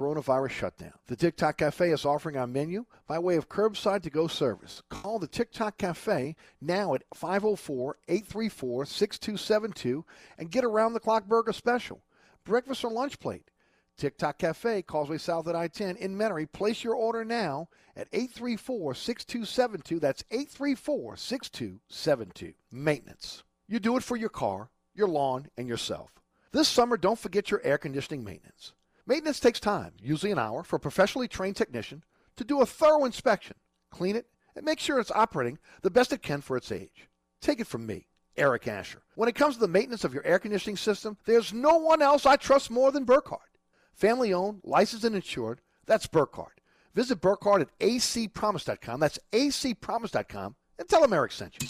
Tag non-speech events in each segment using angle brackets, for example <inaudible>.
coronavirus shutdown. The TikTok Cafe is offering our menu by way of curbside to go service. Call the TikTok Cafe now at 504 834 6272 and get around the clock burger special. Breakfast or lunch plate. TikTok Cafe, Causeway South at I 10 in Metairie. Place your order now at 834 6272. That's 834 6272. Maintenance. You do it for your car, your lawn, and yourself. This summer, don't forget your air conditioning maintenance. Maintenance takes time, usually an hour, for a professionally trained technician to do a thorough inspection, clean it, and make sure it's operating the best it can for its age. Take it from me, Eric Asher. When it comes to the maintenance of your air conditioning system, there's no one else I trust more than Burkhardt. Family owned, licensed, and insured. That's Burkhardt. Visit Burkhardt at acpromise.com. That's acpromise.com and tell them Eric sent you.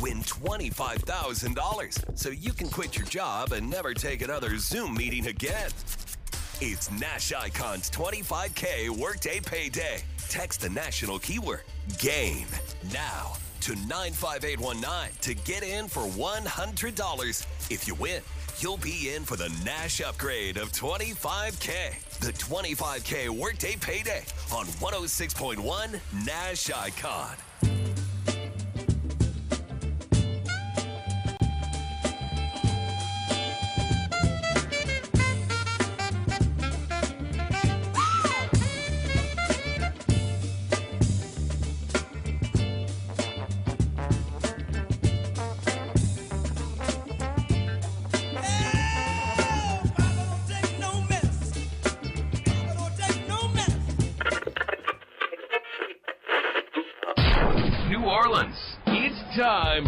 Win $25,000 so you can quit your job and never take another Zoom meeting again. It's Nash Icon's 25K Workday Payday. Text the national keyword GAME now to 95819 to get in for $100. If you win, you'll be in for the Nash upgrade of 25K. The 25K Workday Payday on 106.1 Nash Icon.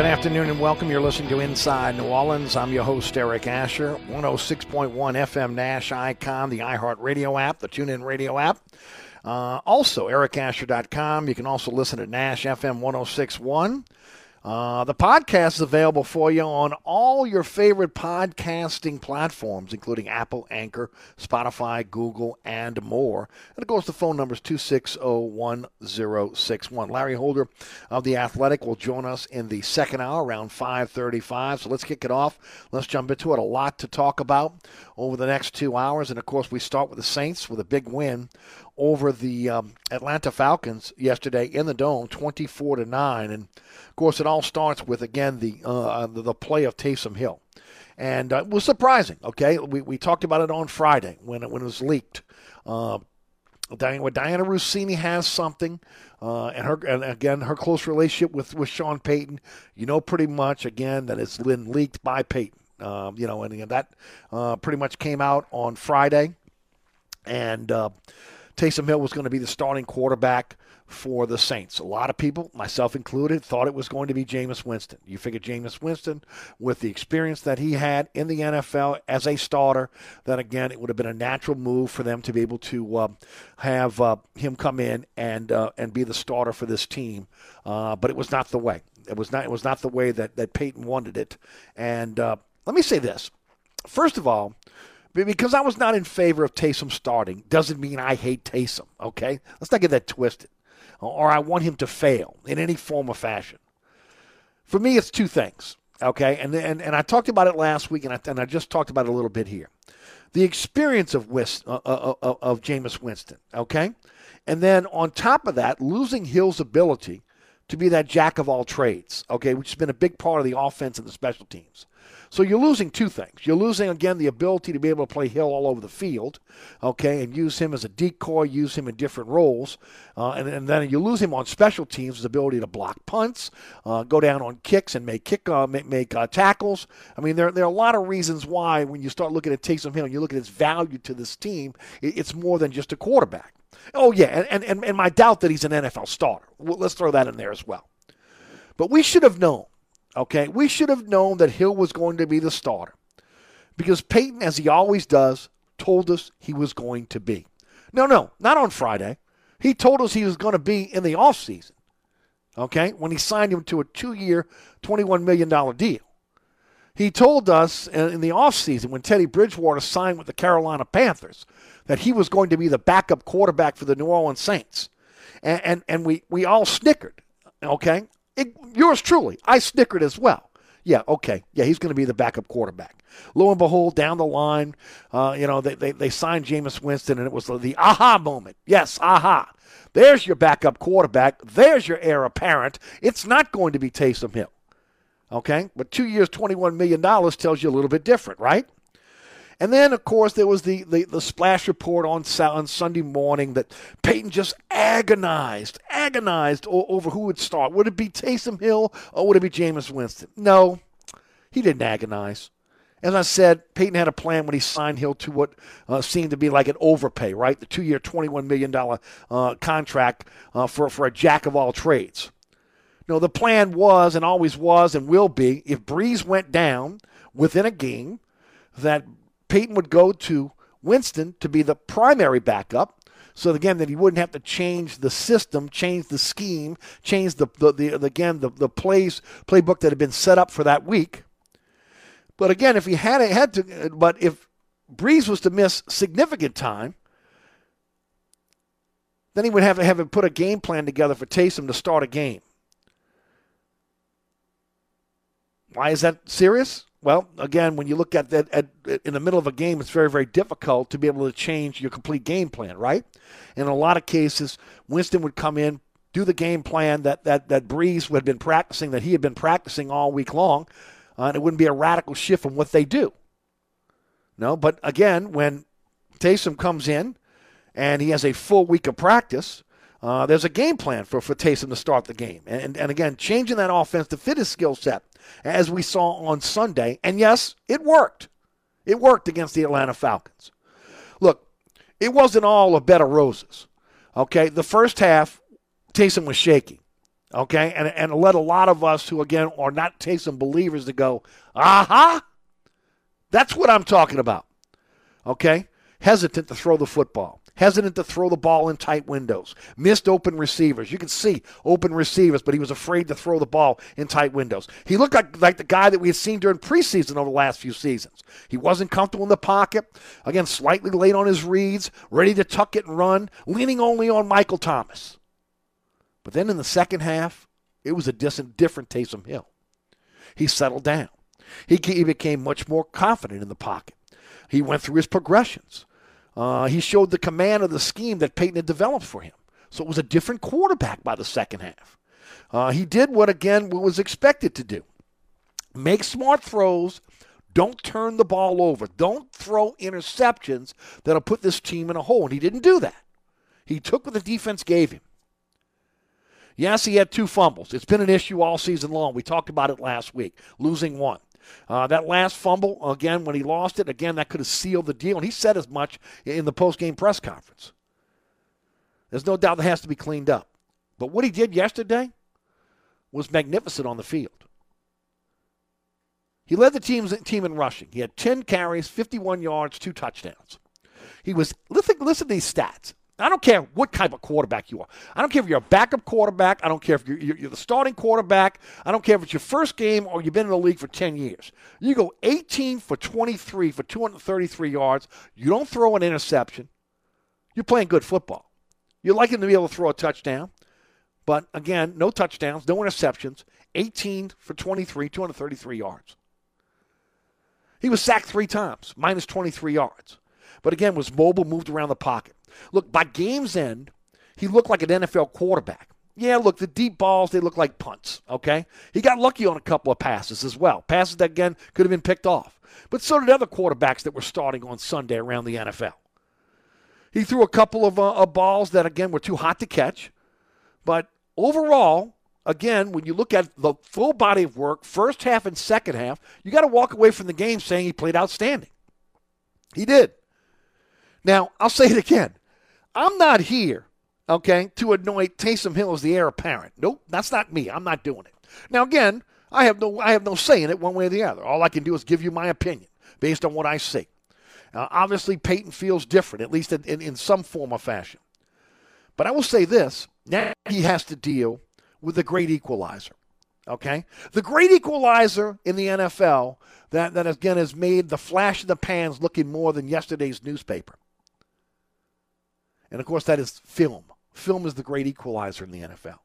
Good afternoon and welcome. You're listening to Inside New Orleans. I'm your host, Eric Asher. 106.1 FM Nash Icon, the iHeartRadio app, the TuneIn Radio app. Uh, also, ericasher.com. You can also listen to Nash FM 1061. Uh, the podcast is available for you on all your favorite podcasting platforms, including Apple, Anchor, Spotify, Google, and more. And of course, the phone number is 260-1061. Larry Holder of The Athletic will join us in the second hour around 535. So let's kick it off. Let's jump into it. A lot to talk about over the next two hours. And of course, we start with the Saints with a big win over the um, Atlanta Falcons yesterday in the dome, 24 to 9. And of course, it all starts with, again, the, uh, the, the play of Taysom Hill. And uh, it was surprising, okay? We, we talked about it on Friday when it, when it was leaked. Uh, Diana, Dianna Russini has something, uh, and her and again her close relationship with, with Sean Payton. You know pretty much again that it's been leaked by Payton. Um, you know, and that uh, pretty much came out on Friday. and uh, Taysom Hill was going to be the starting quarterback for the Saints. A lot of people, myself included, thought it was going to be Jameis Winston. You figure Jameis Winston, with the experience that he had in the NFL as a starter, then again, it would have been a natural move for them to be able to uh, have uh, him come in and uh, and be the starter for this team. Uh, but it was not the way. It was not. It was not the way that that Payton wanted it. And uh, let me say this: first of all, because I was not in favor of Taysom starting doesn't mean I hate Taysom. Okay, let's not get that twisted or I want him to fail in any form or fashion. For me, it's two things. Okay, and and, and I talked about it last week, and I, and I just talked about it a little bit here. The experience of Wist, uh, uh, uh, of Jameis Winston. Okay, and then on top of that, losing Hill's ability to be that jack of all trades. Okay, which has been a big part of the offense and the special teams. So you're losing two things. You're losing, again, the ability to be able to play Hill all over the field, okay, and use him as a decoy, use him in different roles. Uh, and, and, then you lose him on special teams, his ability to block punts, uh, go down on kicks and make kick uh, make, make uh, tackles. I mean, there, there are a lot of reasons why when you start looking at Taysom Hill and you look at his value to this team, it, it's more than just a quarterback. Oh, yeah, and, and, and my doubt that he's an NFL starter. Let's throw that in there as well. But we should have known Okay, we should have known that Hill was going to be the starter because Payton, as he always does, told us he was going to be. No, no, not on Friday. He told us he was going to be in the offseason, okay, when he signed him to a two year, $21 million deal. He told us in the offseason when Teddy Bridgewater signed with the Carolina Panthers that he was going to be the backup quarterback for the New Orleans Saints. And, and, and we, we all snickered, okay? It, yours truly, I snickered as well. Yeah, okay. Yeah, he's going to be the backup quarterback. Lo and behold, down the line, uh, you know, they, they, they signed Jameis Winston, and it was the, aha moment. Yes, aha. There's your backup quarterback. There's your heir apparent. It's not going to be Taysom Hill. Okay? But two years, $21 million tells you a little bit different, right? And then, of course, there was the, the, the splash report on, on Sunday morning that Payton just agonized, agonized over who would start. Would it be Taysom Hill or would it be Jameis Winston? No, he didn't agonize. As I said, Payton had a plan when he signed Hill to what uh, seemed to be like an overpay, right? The two year, $21 million uh, contract uh, for, for a jack of all trades. No, the plan was and always was and will be if Brees went down within a game, that Payton would go to Winston to be the primary backup. So again, that he wouldn't have to change the system, change the scheme, change the, the, the again the, the plays playbook that had been set up for that week. But again, if he had had to, but if Brees was to miss significant time, then he would have to have him put a game plan together for Taysom to start a game. Why is that serious? Well, again, when you look at that at, in the middle of a game, it's very, very difficult to be able to change your complete game plan, right? In a lot of cases, Winston would come in, do the game plan that that that Brees had been practicing, that he had been practicing all week long, uh, and it wouldn't be a radical shift from what they do. No, but again, when Taysom comes in and he has a full week of practice, uh, there's a game plan for, for Taysom to start the game. And, and again, changing that offense to fit his skill set as we saw on Sunday. And yes, it worked. It worked against the Atlanta Falcons. Look, it wasn't all a bed of roses. Okay, the first half, Taysom was shaky. Okay, and and led a lot of us who again are not Taysom believers to go, aha, that's what I'm talking about. Okay, hesitant to throw the football hesitant to throw the ball in tight windows, missed open receivers. You can see open receivers, but he was afraid to throw the ball in tight windows. He looked like, like the guy that we had seen during preseason over the last few seasons. He wasn't comfortable in the pocket. Again, slightly late on his reads, ready to tuck it and run, leaning only on Michael Thomas. But then in the second half, it was a different Taysom Hill. He settled down. He became much more confident in the pocket. He went through his progressions. Uh, he showed the command of the scheme that Payton had developed for him. So it was a different quarterback by the second half. Uh, he did what, again, was expected to do make smart throws. Don't turn the ball over. Don't throw interceptions that'll put this team in a hole. And he didn't do that. He took what the defense gave him. Yes, he had two fumbles. It's been an issue all season long. We talked about it last week, losing one. Uh, that last fumble, again, when he lost it, again, that could have sealed the deal. And he said as much in the post-game press conference. There's no doubt that has to be cleaned up. But what he did yesterday was magnificent on the field. He led the team's team in rushing. He had 10 carries, 51 yards, two touchdowns. He was listen, listen to these stats. I don't care what type of quarterback you are. I don't care if you're a backup quarterback. I don't care if you're, you're, the starting quarterback. I don't care if it's your first game or you've been in the league for 10 years. You go 18 for 23 for 233 yards. You don't throw an interception. You're playing good football. You're liking to be able to throw a touchdown. But again, no touchdowns, no interceptions. 18 for 23, 233 yards. He was sacked three times, minus 23 yards. But again, was mobile, moved around the pocket. Look, by game's end, he looked like an NFL quarterback. Yeah, look, the deep balls, they look like punts, okay? He got lucky on a couple of passes as well. Passes that, again, could have been picked off. But so did other quarterbacks that were starting on Sunday around the NFL. He threw a couple of, uh, balls that, again, were too hot to catch. But overall, again, when you look at the full body of work, first half and second half, you got to walk away from the game saying he played outstanding. He did. Now, I'll say it again. I'm not here, okay, to anoint Taysom Hill as the heir apparent. Nope, that's not me. I'm not doing it. Now, again, I have no I have no say in it one way or the other. All I can do is give you my opinion based on what I see. Uh, obviously, Payton feels different, at least in, in, in some form or fashion. But I will say this now he has to deal with the great equalizer. Okay? The great equalizer in the NFL that, that again has made the flash of the pans looking more than yesterday's newspaper. And of course, that is film. Film is the great equalizer in the NFL.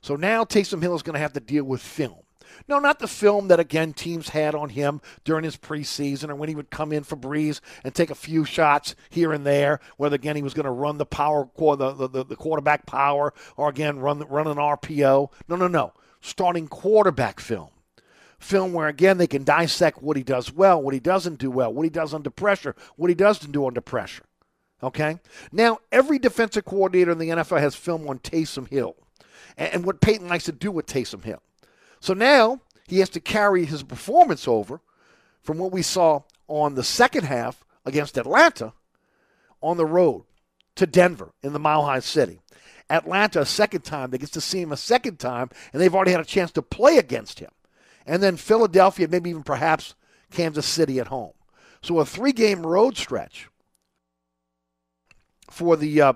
So now Taysom Hill is going to have to deal with film. No, not the film that, again, teams had on him during his preseason or when he would come in for Brees and take a few shots here and there, whether, again, he was going to run the power, the, the, the quarterback power, or, again, run, run an RPO. No, no, no. Starting quarterback film. Film where, again, they can dissect what he does well, what he doesn't do well, what he does under pressure, what he doesn't do under pressure. Okay? Now, every defensive coordinator in the NFL has film on Taysom Hill and what Payton likes to do with Taysom Hill. So now he has to carry his performance over from what we saw on the second half against Atlanta on the road to Denver in the Mile High City. Atlanta a second time. They get to see him a second time, and they've already had a chance to play against him. And then Philadelphia, maybe even perhaps Kansas City at home. So a three-game road stretch for the uh,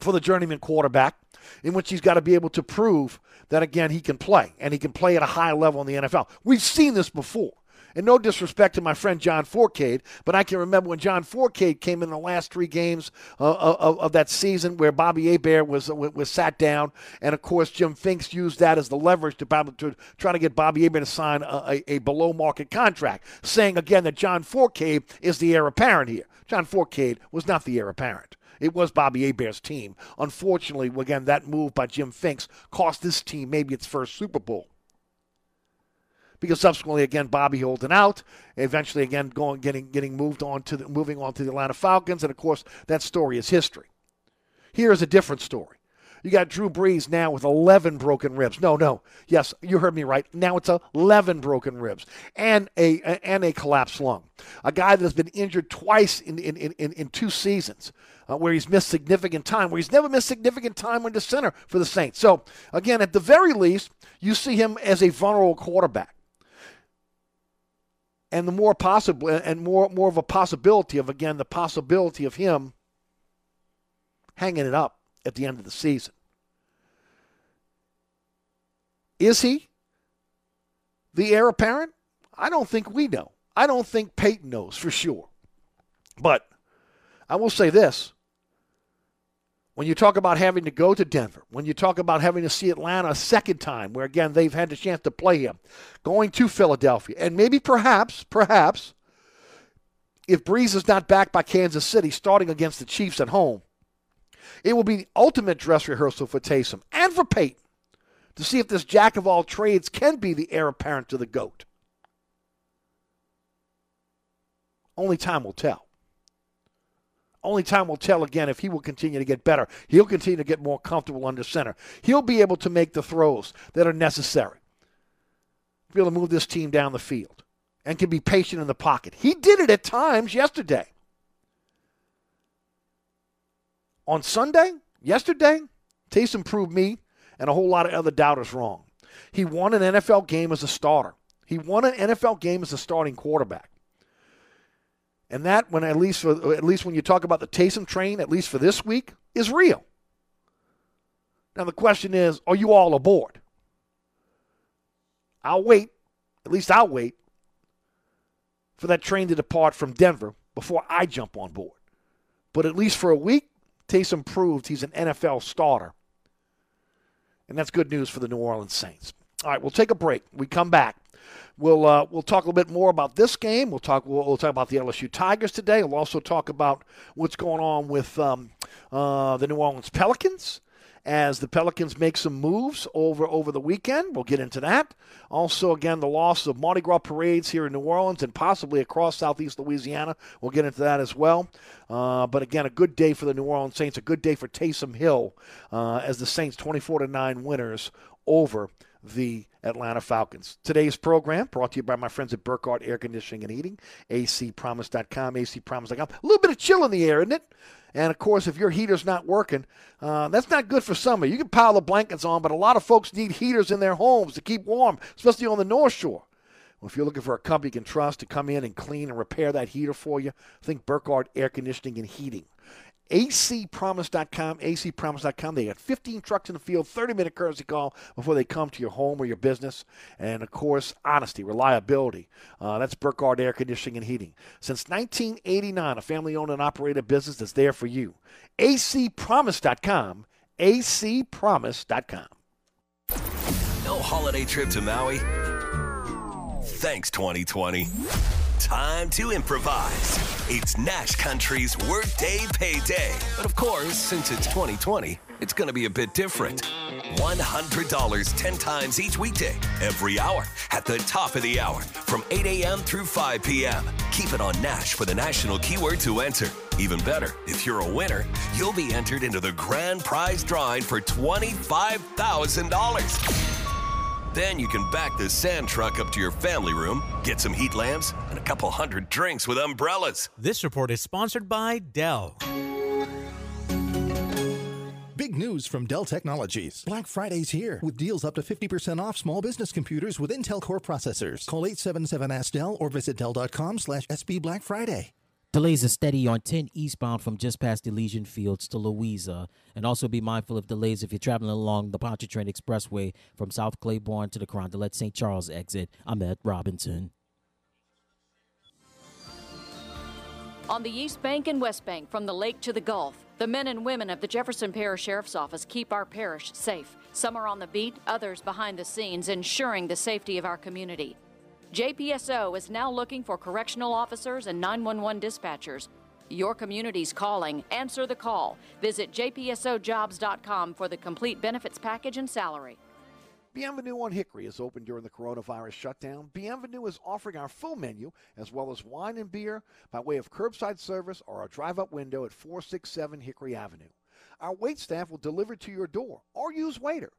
for the journeyman quarterback, in which he's got to be able to prove that again he can play and he can play at a high level in the NFL. We've seen this before. And no disrespect to my friend John Fourcade, but I can remember when John Fourcade came in the last three games uh, of, of, that season where Bobby Hebert was was sat down, and of course Jim Finks used that as the leverage to, to try to get Bobby Hebert to sign a, a, a below market contract, saying again that John Fourcade is the heir apparent here. John Fourcade was not the heir apparent. It was Bobby Hebert's team. Unfortunately, again, that move by Jim Finks cost this team maybe its first Super Bowl. Because subsequently, again, Bobby holding out. Eventually, again, going getting getting moved on to the, moving on to the Atlanta Falcons, and of course, that story is history. Here is a different story. You got Drew Brees now with 11 broken ribs. No, no. Yes, you heard me right. Now it's 11 broken ribs and a and a collapsed lung. A guy that has been injured twice in in, in, in two seasons. Uh, where he's missed significant time, where he's never missed significant time when the center for the Saints. So, again, at the very least, you see him as a vulnerable quarterback. And the more possible, and more, more of a possibility of, again, the possibility of him hanging it up at the end of the season. Is he the heir apparent? I don't think we know. I don't think Payton knows for sure. But I will say this. When you talk about having to go to Denver, when you talk about having to see Atlanta a second time, where again they've had the chance to play him, going to Philadelphia, and maybe perhaps, perhaps, if Brees is not back by Kansas City, starting against the Chiefs at home, it will be the ultimate dress rehearsal for Taysom and for Payton to see if this jack of all trades can be the heir apparent to the GOAT. Only time will tell. Only time will tell again if he will continue to get better. He'll continue to get more comfortable under center. He'll be able to make the throws that are necessary be able to move this team down the field and can be patient in the pocket. He did it at times yesterday. On Sunday, yesterday, Taysom proved me and a whole lot of other doubters wrong. He won an NFL game as a starter. He won an NFL game as a starting quarterback. And that, when at least for, at least when you talk about the Taysom train, at least for this week, is real. Now the question is, are you all aboard? I'll wait. At least I'll wait for that train to depart from Denver before I jump on board. But at least for a week, Taysom proved he's an NFL starter. And that's good news for the New Orleans Saints. All right, we'll take a break. We come back. We'll uh, we'll talk a little bit more about this game. We'll talk we'll, we'll, talk about the LSU Tigers today. We'll also talk about what's going on with um, uh, the New Orleans Pelicans as the Pelicans make some moves over over the weekend. We'll get into that. Also, again, the loss of Mardi Gras parades here in New Orleans and possibly across Southeast Louisiana. We'll get into that as well. Uh, but again, a good day for the New Orleans Saints. A good day for Taysom Hill uh, as the Saints 24 to nine winners over the Atlanta Falcons. Today's program brought to you by my friends at Burkhardt Air Conditioning and Heating, acpromise.com, acpromise.com. A little bit of chill in the air, isn't it? And of course, if your heater's not working, uh, that's not good for summer. You can pile the blankets on, but a lot of folks need heaters in their homes to keep warm, especially on the North Shore. Well, if you're looking for a company you can trust to come in and clean and repair that heater for you, think Burkhardt Air Conditioning and Heating acpromise.com, acpromise.com. They got 15 trucks in the field, 30 minute courtesy call before they come to your home or your business. And of course, honesty, reliability. Uh, that's Burkhardt Air Conditioning and Heating. Since 1989, a family owned and operated business that's there for you. acpromise.com, acpromise.com. No holiday trip to Maui? Thanks, 2020. Time to improvise. It's Nash Country's Workday Payday. But of course, since it's 2020, it's going to be a bit different. $100 10 times each weekday, every hour, at the top of the hour, from 8 a.m. through 5 p.m. Keep it on Nash for the national keyword to enter. Even better, if you're a winner, you'll be entered into the grand prize drawing for $25,000. Then you can back the sand truck up to your family room, get some heat lamps, and a couple hundred drinks with umbrellas. This report is sponsored by Dell. Big news from Dell Technologies. Black Friday's here with deals up to 50% off small business computers with Intel Core processors. Call 877 Ask Dell or visit Dell.com slash SB Black Friday. Delays are steady on 10 eastbound from just past Elysian Fields to Louisa. And also be mindful of delays if you're traveling along the Pontchartrain Expressway from South Claiborne to the Carondelet St. Charles exit. I'm Ed Robinson. On the East Bank and West Bank, from the lake to the Gulf, the men and women of the Jefferson Parish Sheriff's Office keep our parish safe. Some are on the beat, others behind the scenes, ensuring the safety of our community. JPSO is now looking for correctional officers and 911 dispatchers. Your community's calling. Answer the call. Visit jpsojobs.com for the complete benefits package and salary. Bienvenue on Hickory is open during the coronavirus shutdown. Bienvenue is offering our full menu as well as wine and beer by way of curbside service or a drive up window at 467 Hickory Avenue. Our wait staff will deliver to your door or use waiter.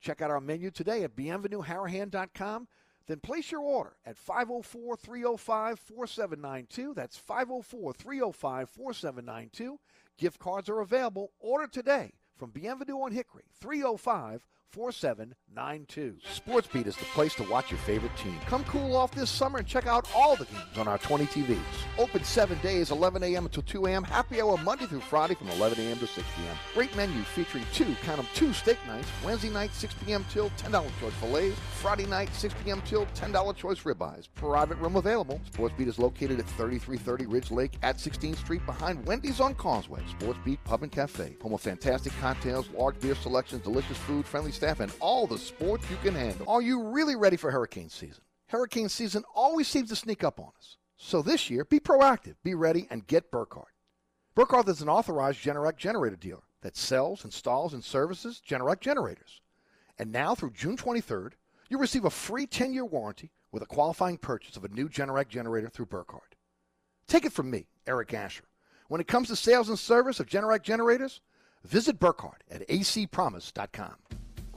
Check out our menu today at bienvenueharahan.com. Then place your order at 504 305 4792. That's 504 305 4792. Gift cards are available. Order today from Bienvenue on Hickory 305 4792. SportsBeat is the place to watch your favorite team. Come cool off this summer and check out all the games on our 20 TVs. Open seven days, 11 a.m. until 2 a.m. Happy hour Monday through Friday from 11 a.m. to 6 p.m. Great menu featuring two, count them, two steak nights. Wednesday night, 6 p.m. till $10 choice fillets. Friday night, 6 p.m. till $10 choice ribeyes. Private room available. SportsBeat is located at 3330 Ridge Lake at 16th Street behind Wendy's on Causeway. SportsBeat Pub and Cafe. Home of fantastic cocktails, large beer selections, delicious food, friendly staff, and all the sports you can handle. Are you really ready for hurricane season? Hurricane season always seems to sneak up on us. So this year, be proactive, be ready, and get Burkhardt. Burkhardt is an authorized Generac generator dealer that sells, installs, and services Generac generators. And now through June 23rd, you'll receive a free 10-year warranty with a qualifying purchase of a new Generac generator through Burkhardt. Take it from me, Eric Asher. When it comes to sales and service of Generac generators, visit Burkhardt at acpromise.com.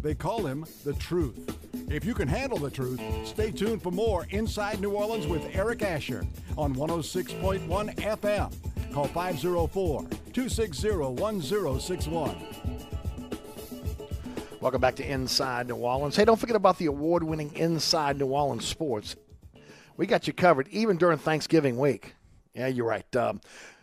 They call him the truth. If you can handle the truth, stay tuned for more Inside New Orleans with Eric Asher on 106.1 FM. Call 504 260 1061. Welcome back to Inside New Orleans. Hey, don't forget about the award winning Inside New Orleans Sports. We got you covered even during Thanksgiving week. Yeah, you're right. Um,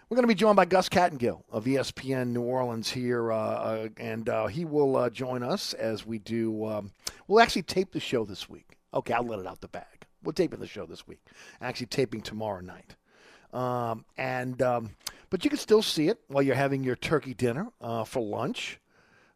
we're going to be joined by Gus Kattengell of ESPN New Orleans here, uh, uh, and uh, he will uh, join us as we do. Um, we'll actually tape the show this week. Okay, I'll let it out the bag. We're taping the show this week. Actually, taping tomorrow night. Um, and um, but you can still see it while you're having your turkey dinner uh, for lunch.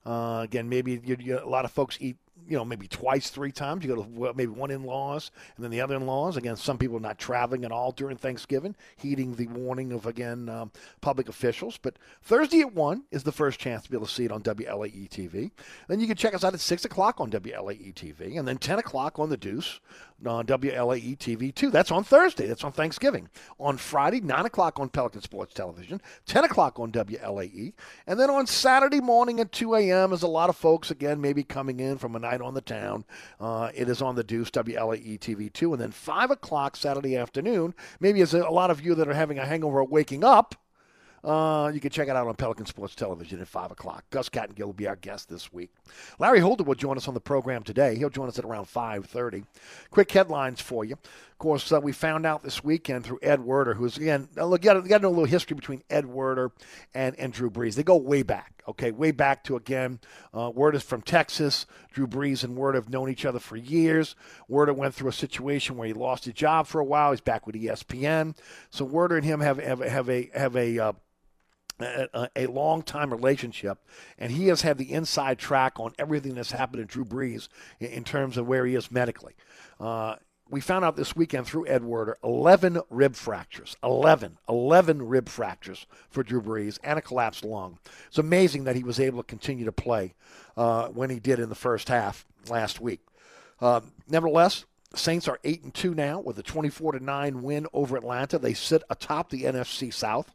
Uh, again, maybe you, you, a lot of folks eat, you know, maybe twice, three times. You go to maybe one in-laws and then the other in-laws. Again, some people are not traveling at all during Thanksgiving, heeding the warning of again um, public officials. But Thursday at one is the first chance to be able to see it on WLAE TV. Then you can check us out at six o'clock on WLAE TV, and then ten o'clock on the Deuce on WLAE TV two. That's on Thursday. That's on Thanksgiving. On Friday, nine o'clock on Pelican Sports Television, ten o'clock on WLAE, and then on Saturday morning at two a.m. As a lot of folks again maybe coming in from a night on the town. Uh, it is on the Deuce WLAE TV two, and then five o'clock Saturday afternoon. Maybe as a lot of you that are having a hangover waking up. Uh, you can check it out on Pelican Sports Television at 5 o'clock. Gus Kattengell will be our guest this week. Larry Holder will join us on the program today. He'll join us at around 5.30. Quick headlines for you. Of course, uh, we found out this weekend through Ed Werder, who's, again, uh, look, you got to know a little history between Ed Werder and, and Drew Brees. They go way back, okay, way back to, again, uh, Werder's from Texas. Drew Brees and Werder have known each other for years. Werder went through a situation where he lost his job for a while. He's back with ESPN. So Werder and him have, have, have a, have a, uh, a, a long time relationship, and he has had the inside track on everything that's happened to Drew Brees in, in terms of where he is medically. Uh, we found out this weekend through Ed Werder 11 rib fractures. 11. 11 rib fractures for Drew Brees and a collapsed lung. It's amazing that he was able to continue to play uh, when he did in the first half last week. Uh, nevertheless, Saints are 8 and 2 now with a 24 to 9 win over Atlanta. They sit atop the NFC South.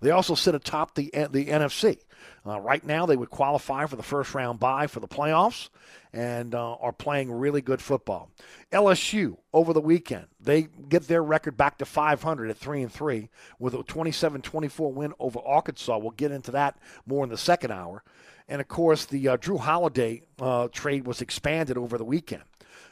They also sit atop the the NFC. Uh, right now, they would qualify for the first round bye for the playoffs and uh, are playing really good football. LSU over the weekend, they get their record back to 500 at 3 and 3 with a 27-24 win over Arkansas. We'll get into that more in the second hour. And of course, the uh, Jrue Holiday uh, trade was expanded over the weekend.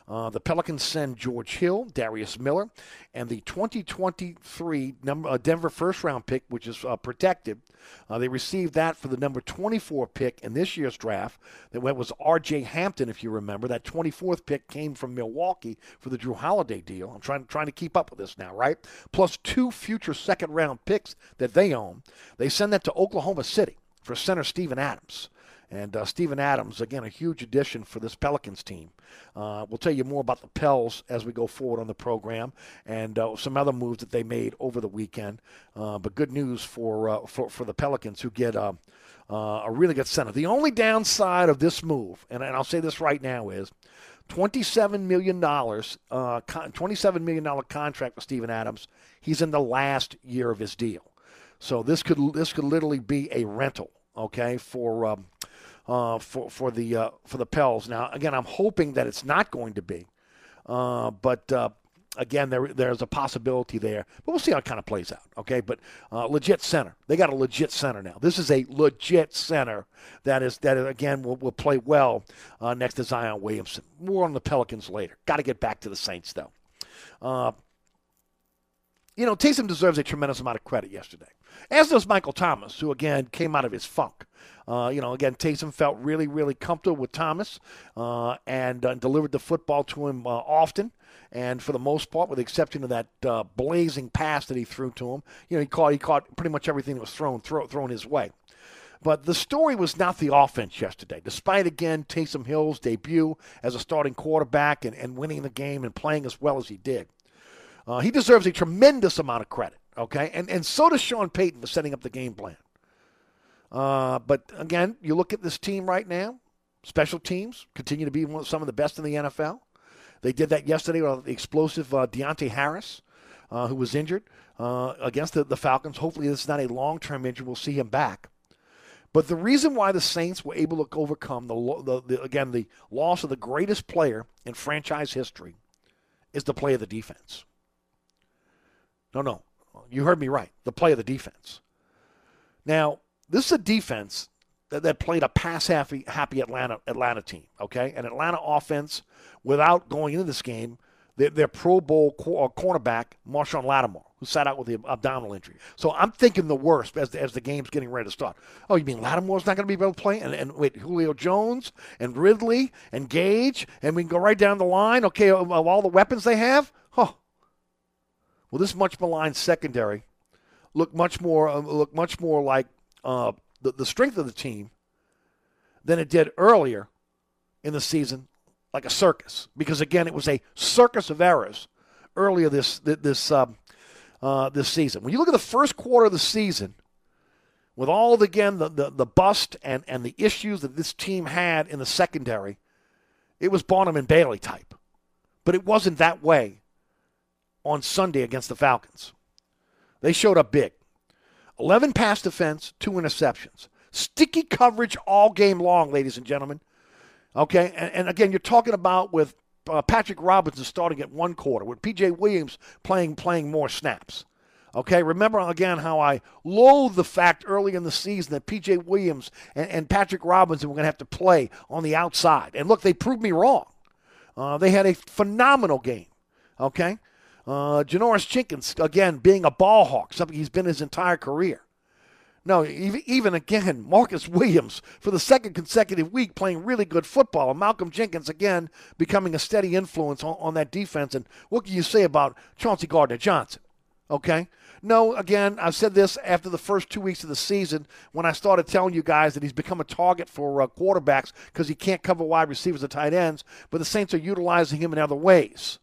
Uh, the Pelicans send George Hill, Darius Miller, and the 2023 number, uh, Denver first round pick, which is uh, protected. Uh, they received that for the number 24 pick in this year's draft. That went was R.J. Hampton, if you remember. That 24th pick came from Milwaukee for the Jrue Holiday deal. I'm trying trying to keep up with this now, right? Plus two future second round picks that they own. They send that to Oklahoma City for center Steven Adams. And uh, Steven Adams, again, a huge addition for this Pelicans team. Uh, we'll tell you more about the Pels as we go forward on the program and uh, some other moves that they made over the weekend. Uh, but good news for, uh, for, for the Pelicans who get uh, a really good center. The only downside of this move, and, and I'll say this right now, is $27 million, uh, con- $27 million contract with Steven Adams. He's in the last year of his deal. So this could this could literally be a rental, okay, for um, uh, for for the uh, for the Pels. Now, again, I'm hoping that it's not going to be, uh, but uh, again, there there's a possibility there. But we'll see how it kind of plays out. Okay, but uh, legit center. They got a legit center now. This is a legit center that is that again will, will play well uh, next to Zion Williamson. More on the Pelicans later. Got to get back to the Saints though. You know, Taysom deserves a tremendous amount of credit yesterday, as does Michael Thomas, who again came out of his funk. Uh, you know, again, Taysom felt really, really comfortable with Thomas uh, and uh, delivered the football to him uh, often. And for the most part, with the exception of that uh, blazing pass that he threw to him, you know, he caught he caught pretty much everything that was thrown throw, thrown his way. But the story was not the offense yesterday. Despite, again, Taysom Hill's debut as a starting quarterback and, and winning the game and playing as well as he did, uh, he deserves a tremendous amount of credit, okay? And, and so does Sean Payton for setting up the game plan. Uh, but again, you look at this team right now, special teams continue to be one, some of the best in the NFL. They did that yesterday with the explosive uh, Deonte Harris, uh, who was injured uh, against the, the Falcons. Hopefully, this is not a long term injury. We'll see him back. But the reason why the Saints were able to overcome the, the, the again the loss of the greatest player in franchise history is the play of the defense. No, no, you heard me right. The play of the defense. Now, this is a defense that, that played a pass happy, happy Atlanta Atlanta team. Okay, an Atlanta offense without going into this game, their, their Pro Bowl cor- uh, cornerback Marshon Lattimore, who sat out with the abdominal injury. So I'm thinking the worst as the, as the game's getting ready to start. Oh, you mean Lattimore's not going to be able to play? And, and wait, Julio Jones and Ridley and Gage, and we can go right down the line. Okay, of, of all the weapons they have, huh? Well, this much maligned secondary look much more uh, look much more like uh, the, the strength of the team than it did earlier in the season, like a circus. Because again, it was a circus of errors earlier this this um, uh, this season. When you look at the first quarter of the season, with all the, again the, the the bust and and the issues that this team had in the secondary, it was Barnum and Bailey type, but it wasn't that way on Sunday against the Falcons. They showed up big. 11 pass defense, two interceptions. Sticky coverage all game long, ladies and gentlemen. Okay, and, and again, you're talking about with uh, Patrick Robinson starting at one quarter, with P.J. Williams playing playing more snaps. Okay, remember again how I loathe the fact early in the season that P.J. Williams and, and Patrick Robinson were going to have to play on the outside. And look, they proved me wrong. Uh, they had a phenomenal game. Okay, uh, Janoris Jenkins, again, being a ball hawk, something he's been his entire career. No, even, even again, Marcus Williams for the second consecutive week playing really good football. And Malcolm Jenkins, again, becoming a steady influence on, on that defense. And what can you say about Chauncey Gardner Johnson? Okay? No, again, I've said this after the first two weeks of the season when I started telling you guys that he's become a target for uh, quarterbacks because he can't cover wide receivers or tight ends, but the Saints are utilizing him in other ways.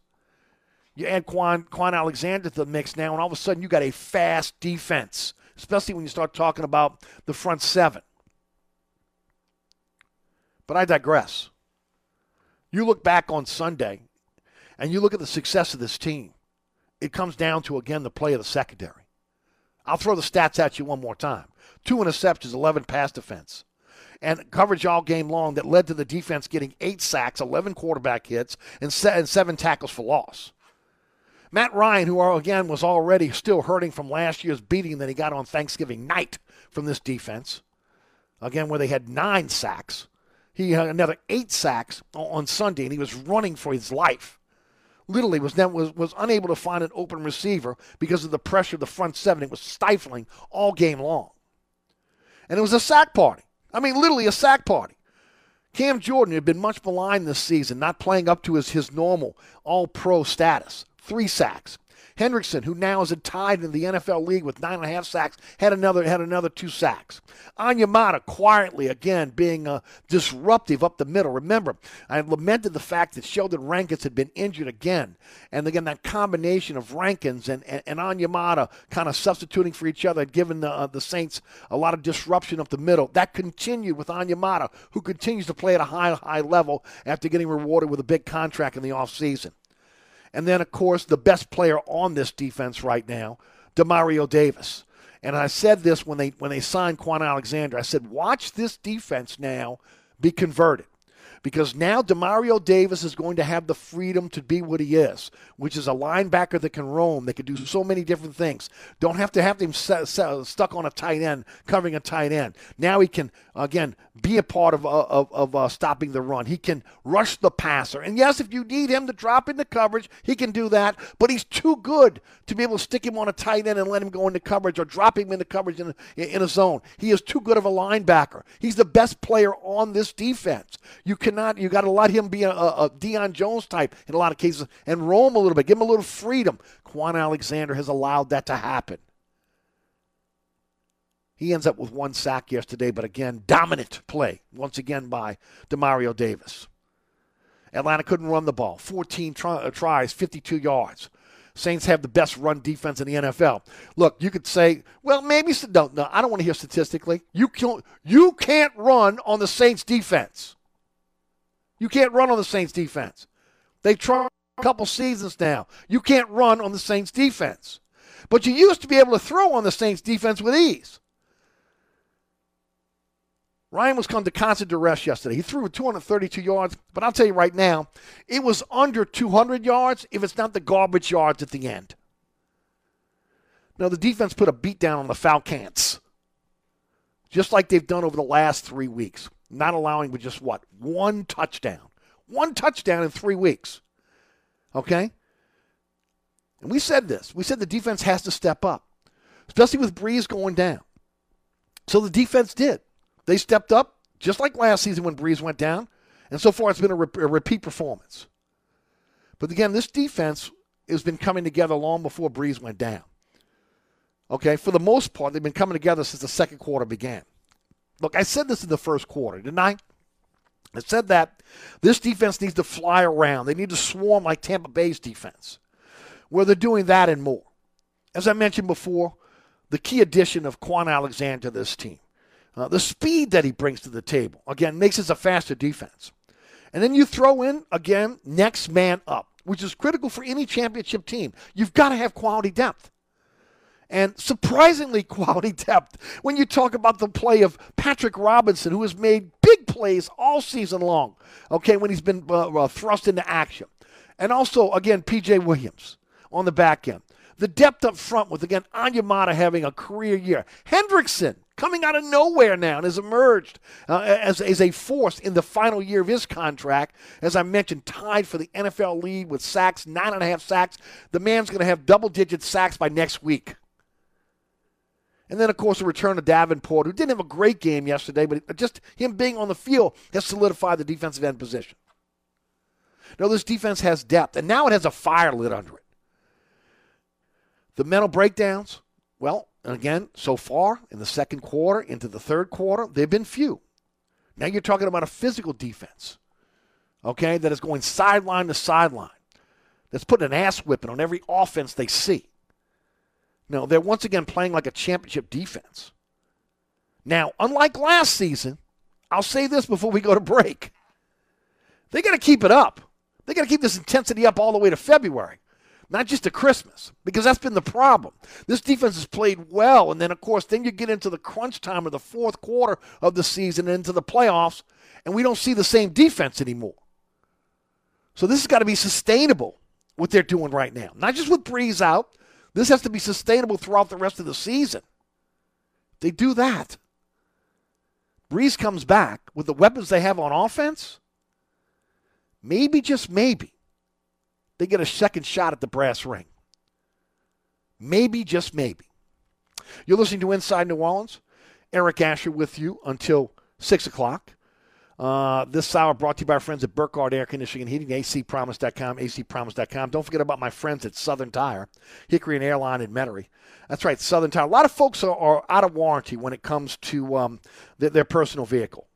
You add Quan, Kwon Alexander to the mix now, and all of a sudden you got a fast defense, especially when you start talking about the front seven. But I digress. You look back on Sunday and you look at the success of this team. It comes down to, again, the play of the secondary. I'll throw the stats at you one more time two interceptions, 11 pass defense. And coverage all game long that led to the defense getting eight sacks, 11 quarterback hits, and seven tackles for loss. Matt Ryan, who again was already still hurting from last year's beating that he got on Thanksgiving night from this defense, again where they had nine sacks. He had another eight sacks on Sunday, and he was running for his life. Literally was then was, was unable to find an open receiver because of the pressure of the front seven. It was stifling all game long. And it was a sack party. I mean, literally a sack party. Cam Jordan had been much maligned this season, not playing up to his, his normal all pro status. Three sacks. Hendrickson, who now is tied in the NFL league with nine and a half sacks, had another had another two sacks. Onyemata quietly again being uh, disruptive up the middle. Remember, I lamented the fact that Sheldon Rankins had been injured again, and again that combination of Rankins and and, and Onyemata kind of substituting for each other had given the uh, the Saints a lot of disruption up the middle. That continued with Onyemata, who continues to play at a high high level after getting rewarded with a big contract in the offseason. And then, of course, the best player on this defense right now, Demario Davis. And I said this when they when they signed Kwon Alexander. I said, watch this defense now be converted because now Demario Davis is going to have the freedom to be what he is, which is a linebacker that can roam, that can do so many different things. Don't have to have him set, set, stuck on a tight end, covering a tight end. Now he can again be a part of of, of uh, stopping the run. He can rush the passer, and yes, if you need him to drop into coverage, he can do that. But he's too good to be able to stick him on a tight end and let him go into coverage or drop him into coverage in in a zone. He is too good of a linebacker. He's the best player on this defense. You cannot. You got to let him be a, a, a Deion Jones type in a lot of cases and roam a little bit. Give him a little freedom. Kwon Alexander has allowed that to happen. He ends up with one sack yesterday, but again, dominant play once again by Demario Davis. Atlanta couldn't run the ball. 14 try, uh, tries, 52 yards. Saints have the best run defense in the NFL. Look, you could say, well, maybe no, no. I don't want to hear statistically. You can't, you can't run on the Saints defense. You can't run on the Saints defense. They've tried a couple seasons now. You can't run on the Saints defense. But you used to be able to throw on the Saints defense with ease. Ryan was under constant duress yesterday. He threw 232 yards, but I'll tell you right now, it was under 200 yards if it's not the garbage yards at the end. Now, the defense put a beat down on the Falcons, just like they've done over the last three weeks, not allowing but just what? One touchdown. One touchdown in three weeks. Okay? And we said this. We said the defense has to step up, especially with Brees going down. So the defense did. They stepped up, just like last season when Brees went down. And so far, it's been a, re- a repeat performance. But again, this defense has been coming together long before Brees went down. Okay, for the most part, they've been coming together since the second quarter began. Look, I said this in the first quarter, didn't I? I said that this defense needs to fly around. They need to swarm like Tampa Bay's defense, where they're doing that and more. As I mentioned before, the key addition of Kwon Alexander to this team, uh, the speed that he brings to the table, again, makes us a faster defense. And then you throw in, again, next man up, which is critical for any championship team. You've got to have quality depth and surprisingly <laughs> quality depth when you talk about the play of Patrick Robinson, who has made big plays all season long, okay, when he's been uh, uh, thrust into action. And also, again, PJ Williams on the back end. The depth up front with, again, Onyemata having a career year. Hendrickson coming out of nowhere now and has emerged uh, as, as a force in the final year of his contract. As I mentioned, tied for the NFL lead with sacks, nine and a half sacks. The man's going to have double digit sacks by next week. And then, of course, the return of Davenport, who didn't have a great game yesterday, but just him being on the field has solidified the defensive end position. Now, this defense has depth, and now it has a fire lit under it. The mental breakdowns, well, again, so far in the second quarter, into the third quarter, they've been few. Now you're talking about a physical defense, okay, that is going sideline to sideline, that's putting an ass whipping on every offense they see. No, they're once again playing like a championship defense. Now, unlike last season, I'll say this before we go to break. They got to keep it up. They got to keep this intensity up all the way to February, not just to Christmas, because that's been the problem. This defense has played well, and then, of course, then you get into the crunch time of the fourth quarter of the season and into the playoffs, and we don't see the same defense anymore. So this has got to be sustainable, what they're doing right now. Not just with Brees out, this has to be sustainable throughout the rest of the season. They do that. Brees comes back with the weapons they have on offense. Maybe, just maybe, they get a second shot at the brass ring. Maybe, just maybe. You're listening to Inside New Orleans. Eric Asher with you until 6 o'clock. Uh, this hour brought to you by our friends at Burkhardt Air Conditioning and Heating, acpromise.com, acpromise.com. Don't forget about my friends at Southern Tire, Hickory and Airline in Metairie. That's right, Southern Tire. A lot of folks are, are out of warranty when it comes to um, their, their personal vehicle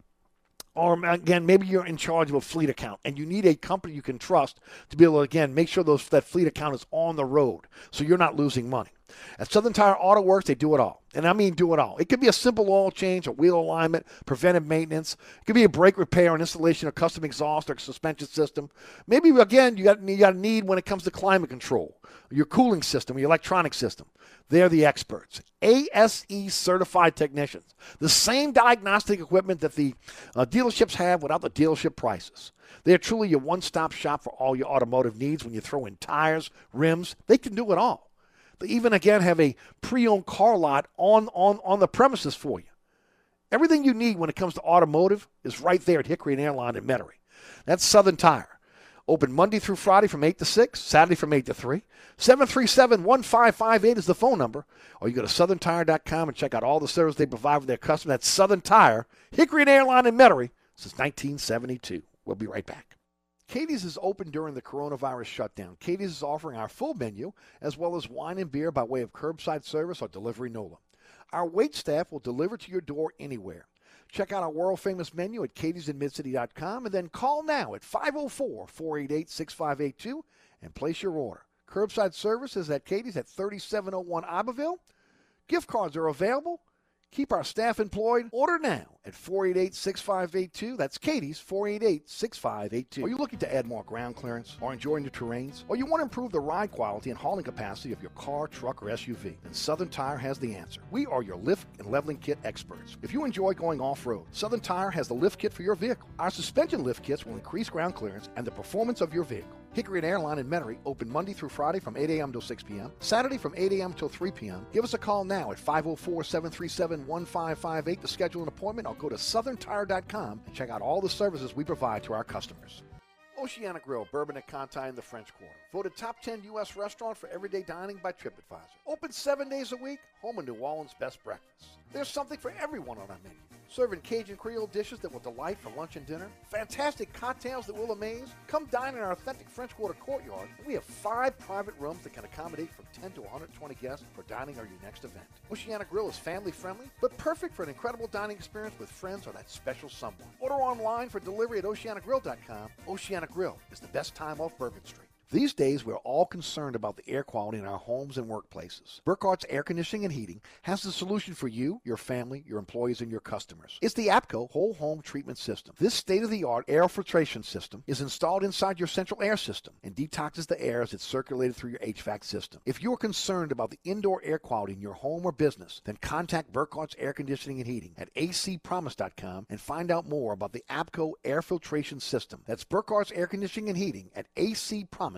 or again, maybe you're in charge of a fleet account and you need a company you can trust to be able to again make sure those that fleet account is on the road so you're not losing money. At Southern Tire Auto Works, they do it all. And I mean do it all. It could be a simple oil change, a wheel alignment, preventive maintenance. It could be a brake repair and installation of custom exhaust or suspension system. Maybe again you got you got a need when it comes to climate control, your cooling system, your electronic system. They're the experts. ASE certified technicians. The same diagnostic equipment that the uh, dealerships have without the dealership prices. They're truly your one stop shop for all your automotive needs when you throw in tires, rims. They can do it all. They even, again, have a pre owned car lot on, on, on the premises for you. Everything you need when it comes to automotive is right there at Hickory and Airline in Metairie. That's Southern Tire. Open Monday through Friday from 8 to 6, Saturday from 8 to 3. 737 1558 is the phone number. Or you go to southerntire.com and check out all the service they provide for their customers. That's Southern Tire, Hickory and Airline in Metairie since 1972. We'll be right back. Katie's is open during the coronavirus shutdown. Katie's is offering our full menu as well as wine and beer by way of curbside service or delivery NOLA. Our wait staff will deliver to your door anywhere. Check out our world famous menu at katie'sinmidcity.com and then call now at 504 488 6582 and place your order. Curbside service is at Katie's at 3701 Iberville. Gift cards are available. Keep our staff employed. Order now at 488 6582. That's Katie's 488 6582. Are you looking to add more ground clearance or enjoy new terrains? Or you want to improve the ride quality and hauling capacity of your car, truck, or SUV? Then Southern Tire has the answer. We are your lift and leveling kit experts. If you enjoy going off road, Southern Tire has the lift kit for your vehicle. Our suspension lift kits will increase ground clearance and the performance of your vehicle. Hickory and Airline in Metairie open Monday through Friday from 8 a.m. till 6 p.m., Saturday from 8 a.m. till 3 p.m. Give us a call now at 504 737 1558 to schedule an appointment or go to southerntire.com and check out all the services we provide to our customers. Oceana Grill, Bourbon at Conti in the French Quarter. Voted top 10 U.S. restaurant for everyday dining by TripAdvisor. Open seven days a week, home of New Orleans' best breakfast. There's something for everyone on our menu. Serving Cajun Creole dishes that will delight for lunch and dinner. Fantastic cocktails that will amaze. Come dine in our authentic French Quarter courtyard. We have five private rooms that can accommodate from 10 to 120 guests for dining or your next event. Oceana Grill is family friendly, but perfect for an incredible dining experience with friends or that special someone. Order online for delivery at oceanagrill.com. Oceana Grill is the best time off Bourbon Street. These days, we're all concerned about the air quality in our homes and workplaces. Burkhardt's Air Conditioning and Heating has the solution for you, your family, your employees, and your customers. It's the APCO Whole Home Treatment System. This state of the art air filtration system is installed inside your central air system and detoxes the air as it's circulated through your HVAC system. If you're concerned about the indoor air quality in your home or business, then contact Burkhardt's Air Conditioning and Heating at acpromise.com and find out more about the APCO air filtration system. That's Burkhardt's Air Conditioning and Heating at acpromise.com.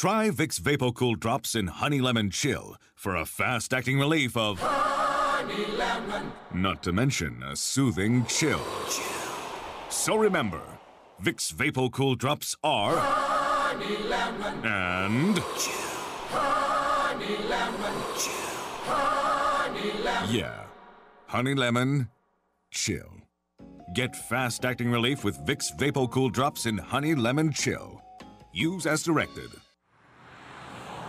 Try Vicks VapoCool Drops in Honey Lemon Chill for a fast acting relief of. Honey lemon. Not to mention a soothing chill. So remember, Vicks VapoCool Drops are. Honey lemon. And. Honey lemon. Honey lemon. Yeah, Honey Lemon Chill. Get fast acting relief with Vicks VapoCool Drops in Honey Lemon Chill. Use as directed.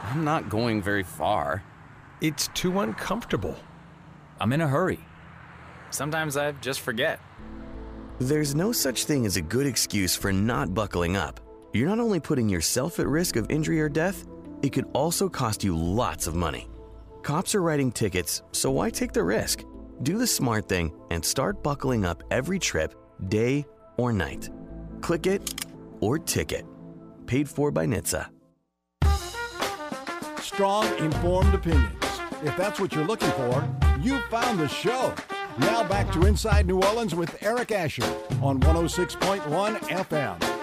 I'm not going very far. It's too uncomfortable. I'm in a hurry. Sometimes I just forget. There's no such thing as a good excuse for not buckling up. You're not only putting yourself at risk of injury or death, it could also cost you lots of money. Cops are writing tickets, so why take the risk? Do the smart thing and start buckling up every trip, day or night. Click it or ticket. Paid for by NHTSA. Strong, informed opinions. If that's what you're looking for, you found the show. Now back to Inside New Orleans with Eric Asher on 106.1 FM.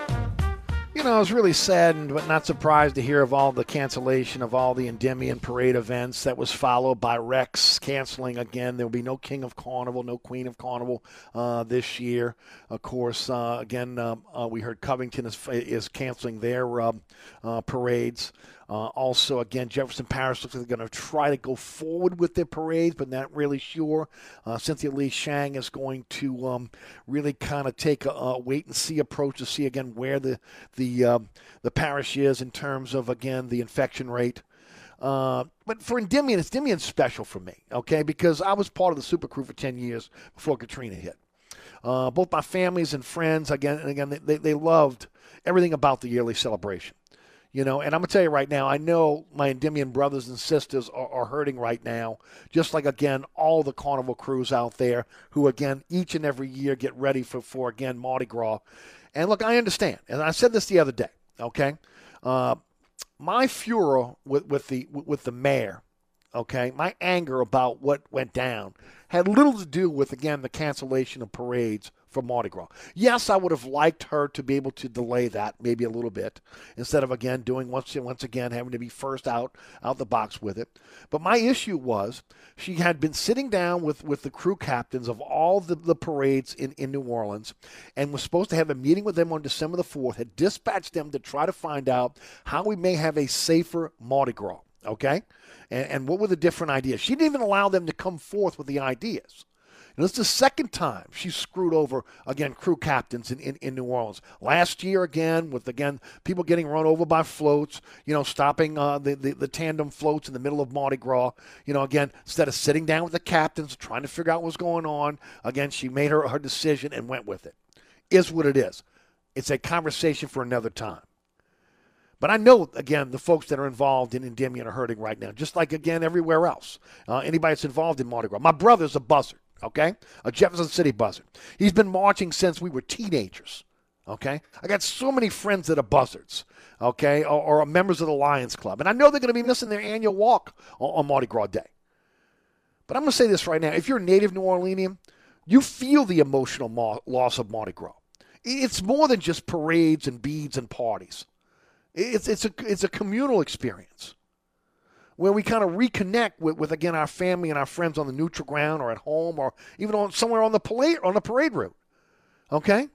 You know, I was really saddened but not surprised to hear of all the cancellation of all the Endymion parade events that was followed by Rex canceling again. There will be no King of Carnival, no Queen of Carnival uh, this year. Of course, uh, again, um, uh, we heard Covington is, is canceling their um, uh, parades. Uh, also, again, Jefferson Parish looks like they're going to try to go forward with their parades, but not really sure. Uh, Cynthia Lee Sheng is going to um, really kind of take a, a wait and see approach to see again where the the um, the parish is in terms of again the infection rate. Uh, but for Endymion, it's Endymion's special for me, okay? Because I was part of the Super Crew for ten years before Katrina hit. Uh, both my families and friends, again and again, they, they loved everything about the yearly celebration. You know, and I'm gonna tell you right now, I know my Endymion brothers and sisters are, are hurting right now, just like again all the carnival crews out there who again each and every year get ready for for again Mardi Gras. And look, I understand, and I said this the other day. Okay, uh, my furor with with the with the mayor, okay, my anger about what went down had little to do with again the cancellation of parades for Mardi Gras. Yes, I would have liked her to be able to delay that maybe a little bit instead of again doing once once again having to be first out out the box with it. But my issue was she had been sitting down with, with the crew captains of all the, the parades in, in New Orleans and was supposed to have a meeting with them on December the 4th, had dispatched them to try to find out how we may have a safer Mardi Gras. Okay? And, and what were the different ideas? She didn't even allow them to come forth with the ideas. And this is the second time she screwed over, again, crew captains in, in, in New Orleans. Last year, again, with, again, people getting run over by floats, you know, stopping uh, the, the, the tandem floats in the middle of Mardi Gras. You know, again, instead of sitting down with the captains, trying to figure out what's going on, again, she made her, her decision and went with it. Is what it is. It's a conversation for another time. But I know, again, the folks that are involved in Endymion are hurting right now, just like, again, everywhere else. Uh, anybody that's involved in Mardi Gras. My brother's a buzzard okay? A Jefferson City buzzard. He's been marching since we were teenagers, okay? I got so many friends that are buzzards, okay, or, or are members of the Lions Club. And I know they're going to be missing their annual walk on, on Mardi Gras Day. But I'm going to say this right now. If you're a native New Orleanian, you feel the emotional mo- loss of Mardi Gras. It's more than just parades and beads and parties. It's, it's, a, it's a communal experience where we kind of reconnect with, with again our family and our friends on the neutral ground or at home or even on somewhere on the parade on the parade route. Okay?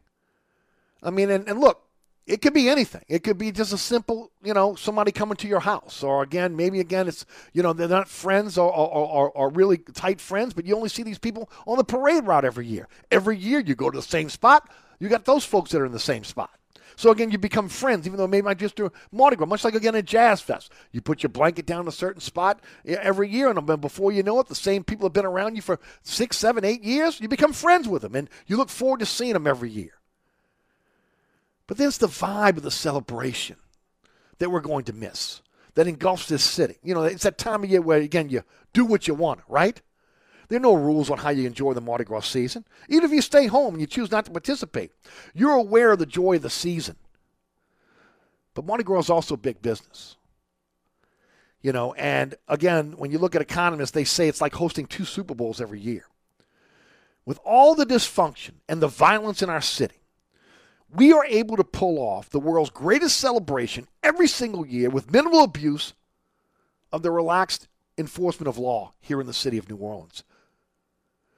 I mean, and, and look, it could be anything. It could be just a simple, you know, somebody coming to your house, or again, maybe again, it's you know they're not friends or or, or, or really tight friends, but you only see these people on the parade route every year. Every year you go to the same spot, you got those folks that are in the same spot. So again, you become friends, even though maybe I just do Mardi Gras, much like again a Jazz Fest. You put your blanket down a certain spot every year, and before you know it, the same people have been around you for six, seven, eight years. You become friends with them, and you look forward to seeing them every year. But there's the vibe of the celebration that we're going to miss that engulfs this city. You know, it's that time of year where, again, you do what you want, right? There are no rules on how you enjoy the Mardi Gras season. Even if you stay home and you choose not to participate, you're aware of the joy of the season. But Mardi Gras is also big business. You know, and again, when you look at economists, they say it's like hosting two Super Bowls every year. With all the dysfunction and the violence in our city, we are able to pull off the world's greatest celebration every single year with minimal abuse of the relaxed enforcement of law here in the city of New Orleans.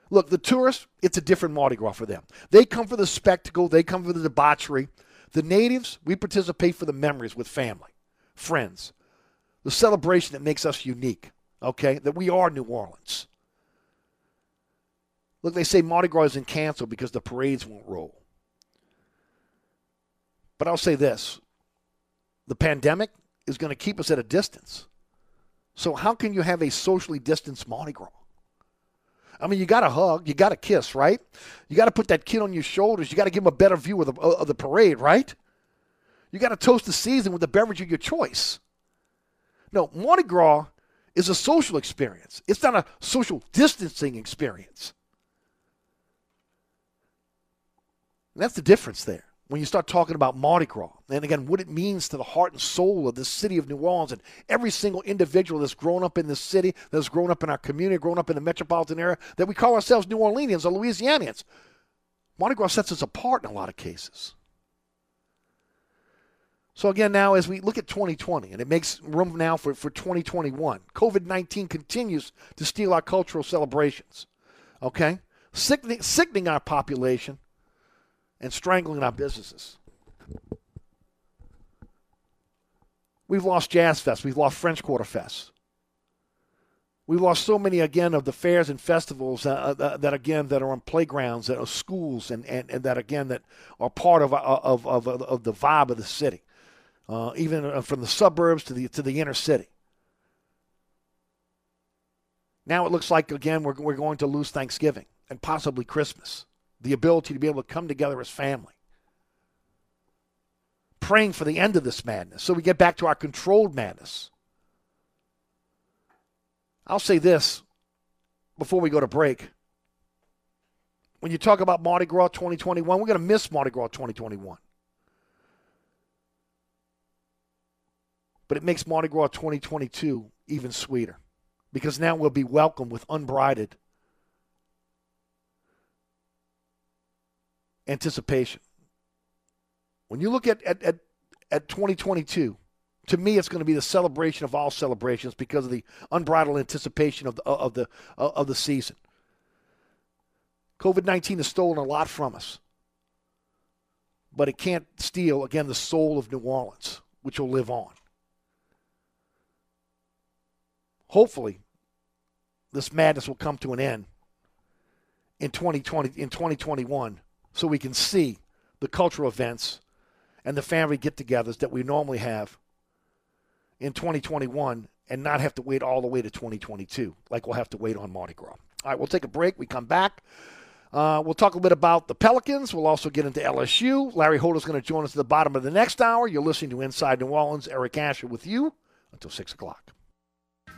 Look, the tourists, it's a different Mardi Gras for them. They come for the spectacle, they come for the debauchery. The natives, we participate for the memories with family, friends, the celebration that makes us unique, okay? That we are New Orleans. Look, they say Mardi Gras isn't canceled because the parades won't roll. But I'll say this the pandemic is going to keep us at a distance. So, how can you have a socially distanced Mardi Gras? I mean, you got to hug, you got to kiss, right? You got to put that kid on your shoulders. You got to give him a better view of the, uh, of the parade, right? You got to toast the season with a beverage of your choice. No, Mardi Gras is a social experience. It's not a social distancing experience. And that's the difference there when you start talking about Mardi Gras, and again, what it means to the heart and soul of the city of New Orleans, and every single individual that's grown up in this city, that's grown up in our community, grown up in the metropolitan area, that we call ourselves New Orleanians or Louisianians. Mardi Gras sets us apart in a lot of cases. So again, now as we look at 2020, and it makes room now for, for 2021, COVID 19 continues to steal our cultural celebrations. Okay? Sickening, sickening our population and strangling our businesses. We've lost Jazz Fest. We've lost French Quarter Fest. We've lost so many again of the fairs and festivals uh, uh, that again that are on playgrounds, that are schools, and, and, and that again that are part of of, of, of the vibe of the city, uh, even from the suburbs to the to the inner city. Now it looks like again we're we're going to lose Thanksgiving and possibly Christmas the ability to be able to come together as family. Praying for the end of this madness so we get back to our controlled madness. I'll say this before we go to break. When you talk about Mardi Gras 2021, we're going to miss Mardi Gras 2021. But it makes Mardi Gras 2022 even sweeter because now we'll be welcomed with unbridled anticipation. When you look at, at, at, at 2022, to me, it's going to be the celebration of all celebrations because of the unbridled anticipation of the, of the, of the season. COVID 19 has stolen a lot from us, but it can't steal, again, the soul of New Orleans, which will live on. Hopefully, this madness will come to an end in 2020 in 2021 so we can see the cultural events and the family get-togethers that we normally have in 2021 and not have to wait all the way to 2022 like we'll have to wait on Mardi Gras. All right, we'll take a break. We come back. Uh, we'll talk a little bit about the Pelicans. We'll also get into LSU. Larry Holder's going to join us at the bottom of the next hour. You're listening to Inside New Orleans. Eric Asher with you until 6 o'clock.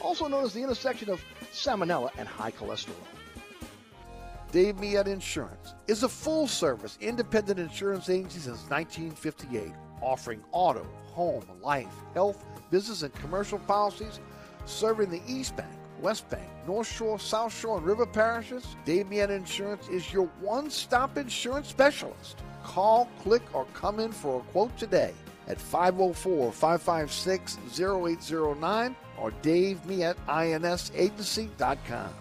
also known as the intersection of salmonella and high cholesterol. Dave Miette Insurance is a full service independent insurance agency since 1958, offering auto, home, life, health, business, and commercial policies, serving the East Bank, West Bank, North Shore, South Shore, and River parishes. Dave Miette Insurance is your one stop insurance specialist. Call, click, or come in for a quote today at 504 556 0809 or DaveMietteInsAgency.com.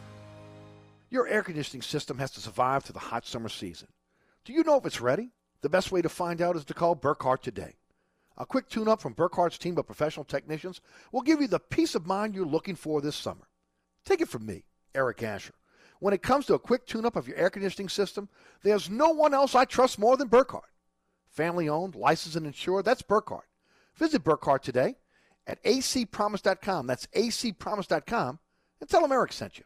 Your air conditioning system has to survive through the hot summer season. Do you know if it's ready? The best way to find out is to call Burkhardt today. A quick tune up from Burkhardt's team of professional technicians will give you the peace of mind you're looking for this summer. Take it from me, Eric Asher. When it comes to a quick tune up of your air conditioning system, there's no one else I trust more than Burkhardt. Family owned, licensed, and insured, that's Burkhardt. Visit Burkhardt today at acpromise.com. That's acpromise.com and tell them Eric sent you.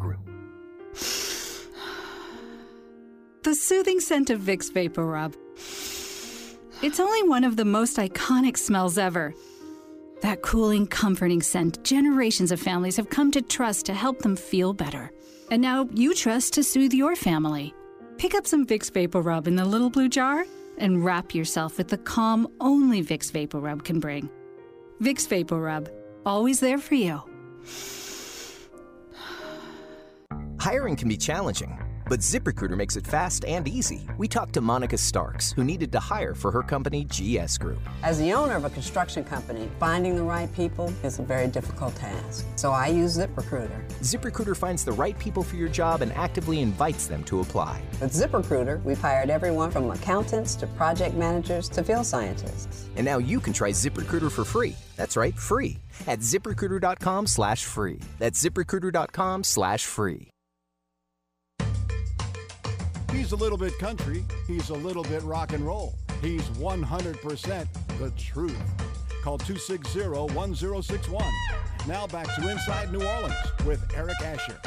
<sighs> The soothing scent of Vicks VapoRub. It's only one of the most iconic smells ever. That cooling, comforting scent generations of families have come to trust to help them feel better. And now you trust to soothe your family. Pick up some Vicks VapoRub in the little blue jar and wrap yourself with the calm only Vicks VapoRub can bring. Vicks VapoRub, always there for you. Hiring can be challenging, but ZipRecruiter makes it fast and easy. We talked to Monica Starks, who needed to hire for her company, GS Group. As the owner of a construction company, finding the right people is a very difficult task. So I use ZipRecruiter. ZipRecruiter finds the right people for your job and actively invites them to apply. With ZipRecruiter, we've hired everyone from accountants to project managers to field scientists. And now you can try ZipRecruiter for free. That's right, free. At ziprecruiter.com slash free. That's ziprecruiter.com slash free. He's a little bit country. He's a little bit rock and roll. He's 100% the truth. Call 260 1061. Now back to Inside New Orleans with Eric Asher.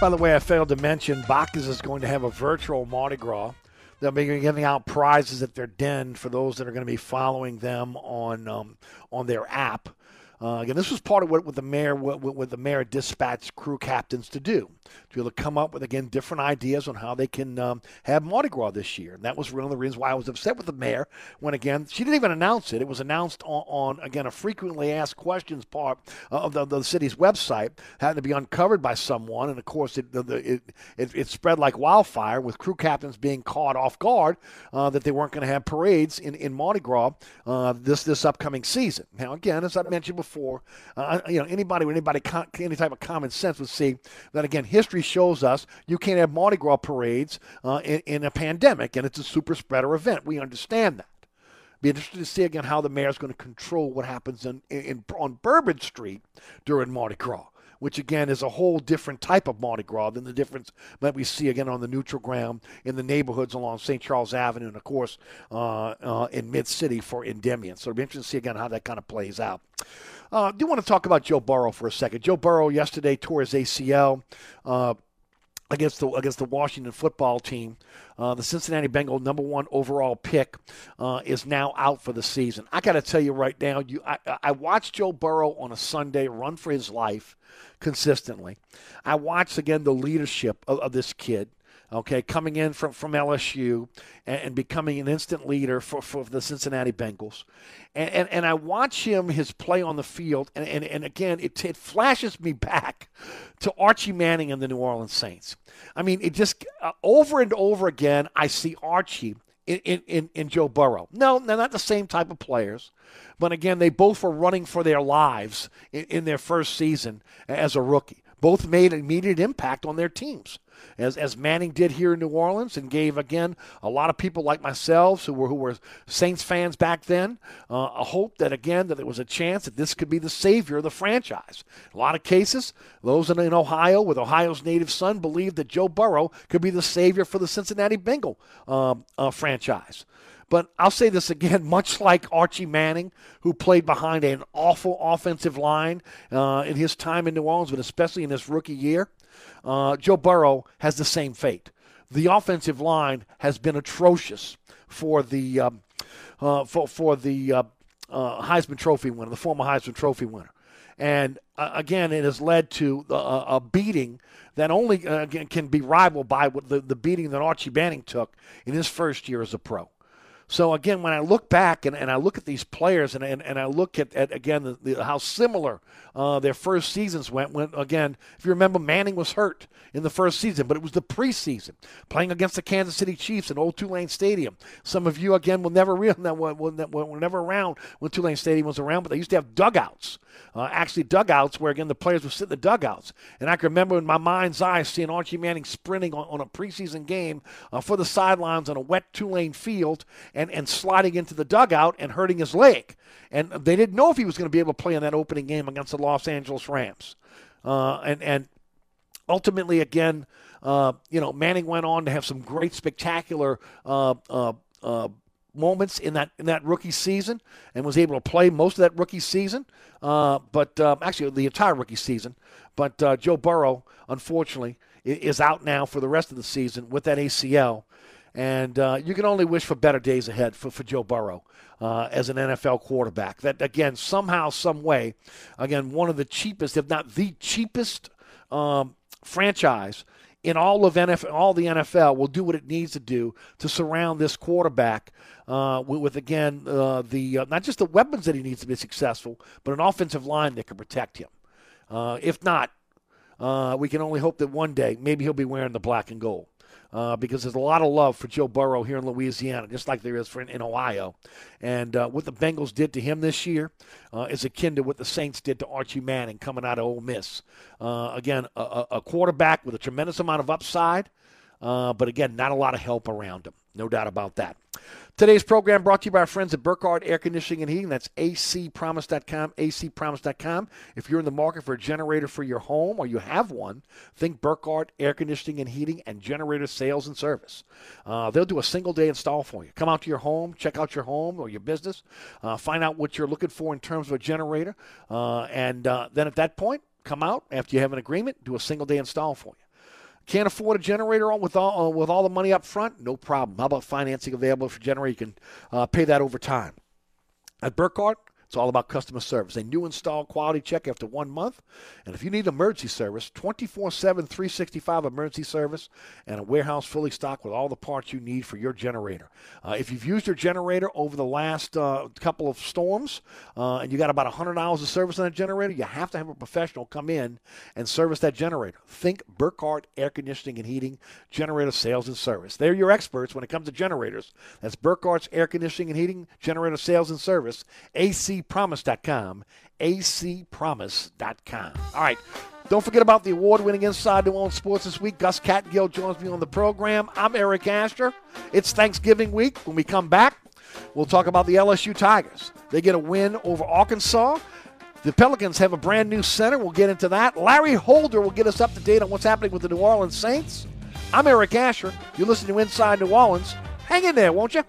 By the way, I failed to mention Bacchus is going to have a virtual Mardi Gras. They'll be giving out prizes at their den for those that are going to be following them on um, on their app. Uh, again, this was part of what, what the mayor what, what the mayor dispatched crew captains to do. To be able to come up with again different ideas on how they can um, have Mardi Gras this year. And that was one of the reasons why I was upset with the mayor when again she didn't even announce it. It was announced on, on again a frequently asked questions part of the, the, city's website, having to be uncovered by someone, and of course it the, it, it, it spread like wildfire with crew captains being caught off guard uh, that they weren't going to have parades in, in Mardi Gras uh, this this upcoming season. Now again, as I mentioned before, uh, you know anybody with anybody any type of common sense would see that again history shows us you can't have Mardi Gras parades uh, in, in a pandemic, and it's a super spreader event. We understand that. Be interested to see again how the mayor is going to control what happens in, in, on Bourbon Street during Mardi Gras, which again is a whole different type of Mardi Gras than the difference that we see again on the neutral ground in the neighborhoods along St. Charles Avenue and of course uh, uh, in Mid City for Endymion. So it'll be interesting to see again how that kind of plays out. Uh, I do want to talk about Joe Burrow for a second. Joe Burrow yesterday tore his ACL. Uh, against the against the Washington football team. Uh, the Cincinnati Bengal number one overall pick uh, is now out for the season. I got to tell you right now, you I, I watched Joe Burrow on a Sunday run for his life consistently. I watched again the leadership of, of this kid okay, coming in from, from LSU and, and becoming an instant leader for, for the Cincinnati Bengals. And, and, and I watch him, his play on the field, and, and, and again, it, it flashes me back to Archie Manning and the New Orleans Saints. I mean, it just, uh, over and over again, I see Archie in, in, in Joe Burrow. No, they're not the same type of players. But again, they both were running for their lives in, in their first season as a rookie. Both made an immediate impact on their teams as, as Manning did here in New Orleans and gave, again, a lot of people like myself who were, who were Saints fans back then uh, a hope that, again, that there was a chance that this could be the savior of the franchise. A lot of cases, those in, in Ohio with Ohio's native son believed that Joe Burrow could be the savior for the Cincinnati Bengal uh, uh, franchise. But I'll say this again, <laughs> much like Archie Manning, who played behind an awful offensive line uh, in his time in New Orleans, but especially in his rookie year, uh, Joe Burrow has the same fate. The offensive line has been atrocious for the um, uh, for for the uh, uh, Heisman Trophy winner, the former Heisman Trophy winner, and uh, again, it has led to a, beating that only can be rivaled by the, the beating that Archie Manning took in his first year as a pro. So again, when I look back and, and I look at these players and, and, and I look at, at again the, the, how similar uh, their first seasons went. When again, if you remember, Manning was hurt in the first season, but it was the preseason playing against the Kansas City Chiefs in Old Tulane Stadium. Some of you again will never real that were, were never around when Tulane Stadium was around, but they used to have dugouts. Uh, actually, dugouts where again the players would sit in the dugouts. And I can remember in my mind's eye seeing Archie Manning sprinting on, on a preseason game uh, for the sidelines on a wet Tulane field and, and sliding into the dugout and hurting his leg. And they didn't know if he was going to be able to play in that opening game against the Los Angeles Rams. Uh, and, and ultimately, again, uh, you know, Manning went on to have some great, spectacular uh, uh, moments in that in that rookie season, and was able to play most of that rookie season. Uh, but um, actually, the entire rookie season. But uh, Joe Burrow, unfortunately, is out now for the rest of the season with that ACL. And uh, you can only wish for better days ahead for, for Joe Burrow uh, as an NFL quarterback. That, again, somehow, some way, again, one of the cheapest, if not the cheapest um, franchise in all of NFL, all the NFL will do what it needs to do to surround this quarterback uh, with, with, again uh, the uh, not just the weapons that he needs to be successful, but an offensive line that can protect him. Uh, if not, uh, we can only hope that one day maybe he'll be wearing the black and gold uh, because there's a lot of love for Joe Burrow here in Louisiana, just like there is for in, in Ohio. And uh, what the Bengals did to him this year uh, is akin to what the Saints did to Archie Manning coming out of Ole Miss. Uh, again, a, a, quarterback with a tremendous amount of upside, uh, but again, not a lot of help around him. No doubt about that. Today's program brought to you by our friends at Burkhardt Air Conditioning and Heating. That's acpromise.com, acpromise.com. If you're in the market for a generator for your home or you have one, think Burkhardt Air Conditioning and Heating and Generator Sales and Service. Uh, they'll do a single day install for you. Come out to your home, check out your home or your business, uh, find out what you're looking for in terms of a generator, uh, and uh, then at that point, come out after you have an agreement, do a single day install for you. Can't afford a generator with all uh, with all the money up front? No problem. How about financing available for generator? You can uh, pay that over time. At Burkhardt, It's all about customer service. A new install quality check after one month. And if you need emergency service, 24 7, 365 emergency service, and a warehouse fully stocked with all the parts you need for your generator. Uh, if you've used your generator over the last uh, couple of storms uh, and you got about 100 hours of service on that generator, you have to have a professional come in and service that generator. Think Burkhardt Air Conditioning and Heating, generator sales and service. They're your experts when it comes to generators. That's Burkhardt's Air Conditioning and Heating, generator sales and service, acpromise.com, acpromise.com. All right. Don't forget about the award winning Inside New Orleans Sports this week. Gus Kattengell joins me on the program. I'm Eric Asher. It's Thanksgiving week. When we come back, we'll talk about the LSU Tigers. They get a win over Arkansas. The Pelicans have a brand new center. We'll get into that. Larry Holder will get us up to date on what's happening with the New Orleans Saints. I'm Eric Asher. You're listening to Inside New Orleans. Hang in there, won't you?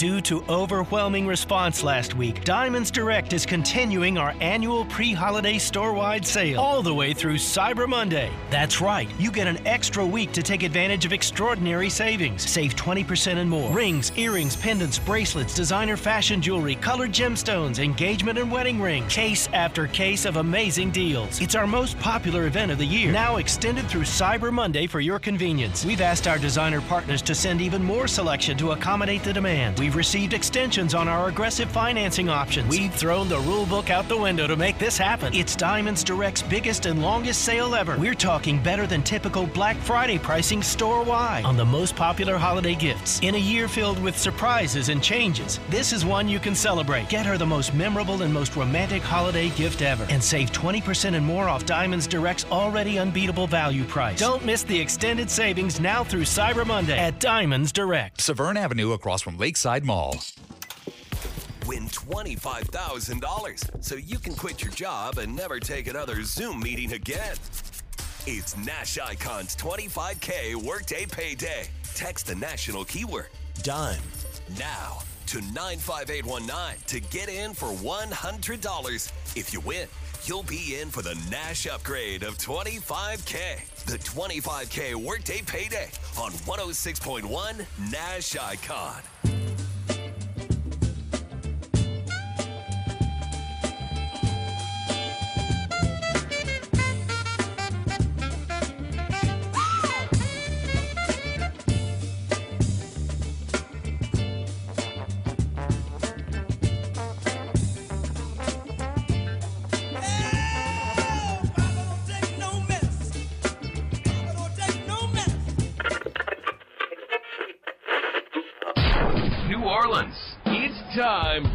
Due to overwhelming response last week, Diamonds Direct is continuing our annual pre holiday store wide sale all the way through Cyber Monday. That's right, you get an extra week to take advantage of extraordinary savings. Save 20% and more. Rings, earrings, pendants, bracelets, designer fashion jewelry, colored gemstones, engagement and wedding rings. Case after case of amazing deals. It's our most popular event of the year, now extended through Cyber Monday for your convenience. We've asked our designer partners to send even more selection to accommodate the demand. We've received extensions on our aggressive financing options. We've thrown the rule book out the window to make this happen. It's Diamonds Direct's biggest and longest sale ever. We're talking better than typical Black Friday pricing store wide on the most popular holiday gifts. In a year filled with surprises and changes, this is one you can celebrate. Get her the most memorable and most romantic holiday gift ever and save 20% and more off Diamonds Direct's already unbeatable value price. Don't miss the extended savings now through Cyber Monday at Diamonds Direct. Severn Avenue across from Lakeside Mall. Win $25,000 so you can quit your job and never take another Zoom meeting again. It's Nash Icon's 25K Workday Payday. Text the national keyword DONE now to 95819 to get in for $100. If you win, you'll be in for the Nash upgrade of 25K. The 25K Workday Payday on 106.1 Nash Icon.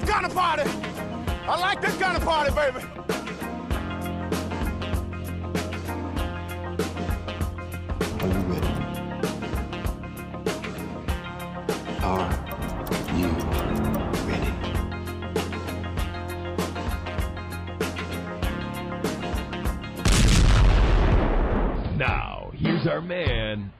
Kind of party. I like this kind of party, baby. Are you ready? Are you ready? Now, here's our man,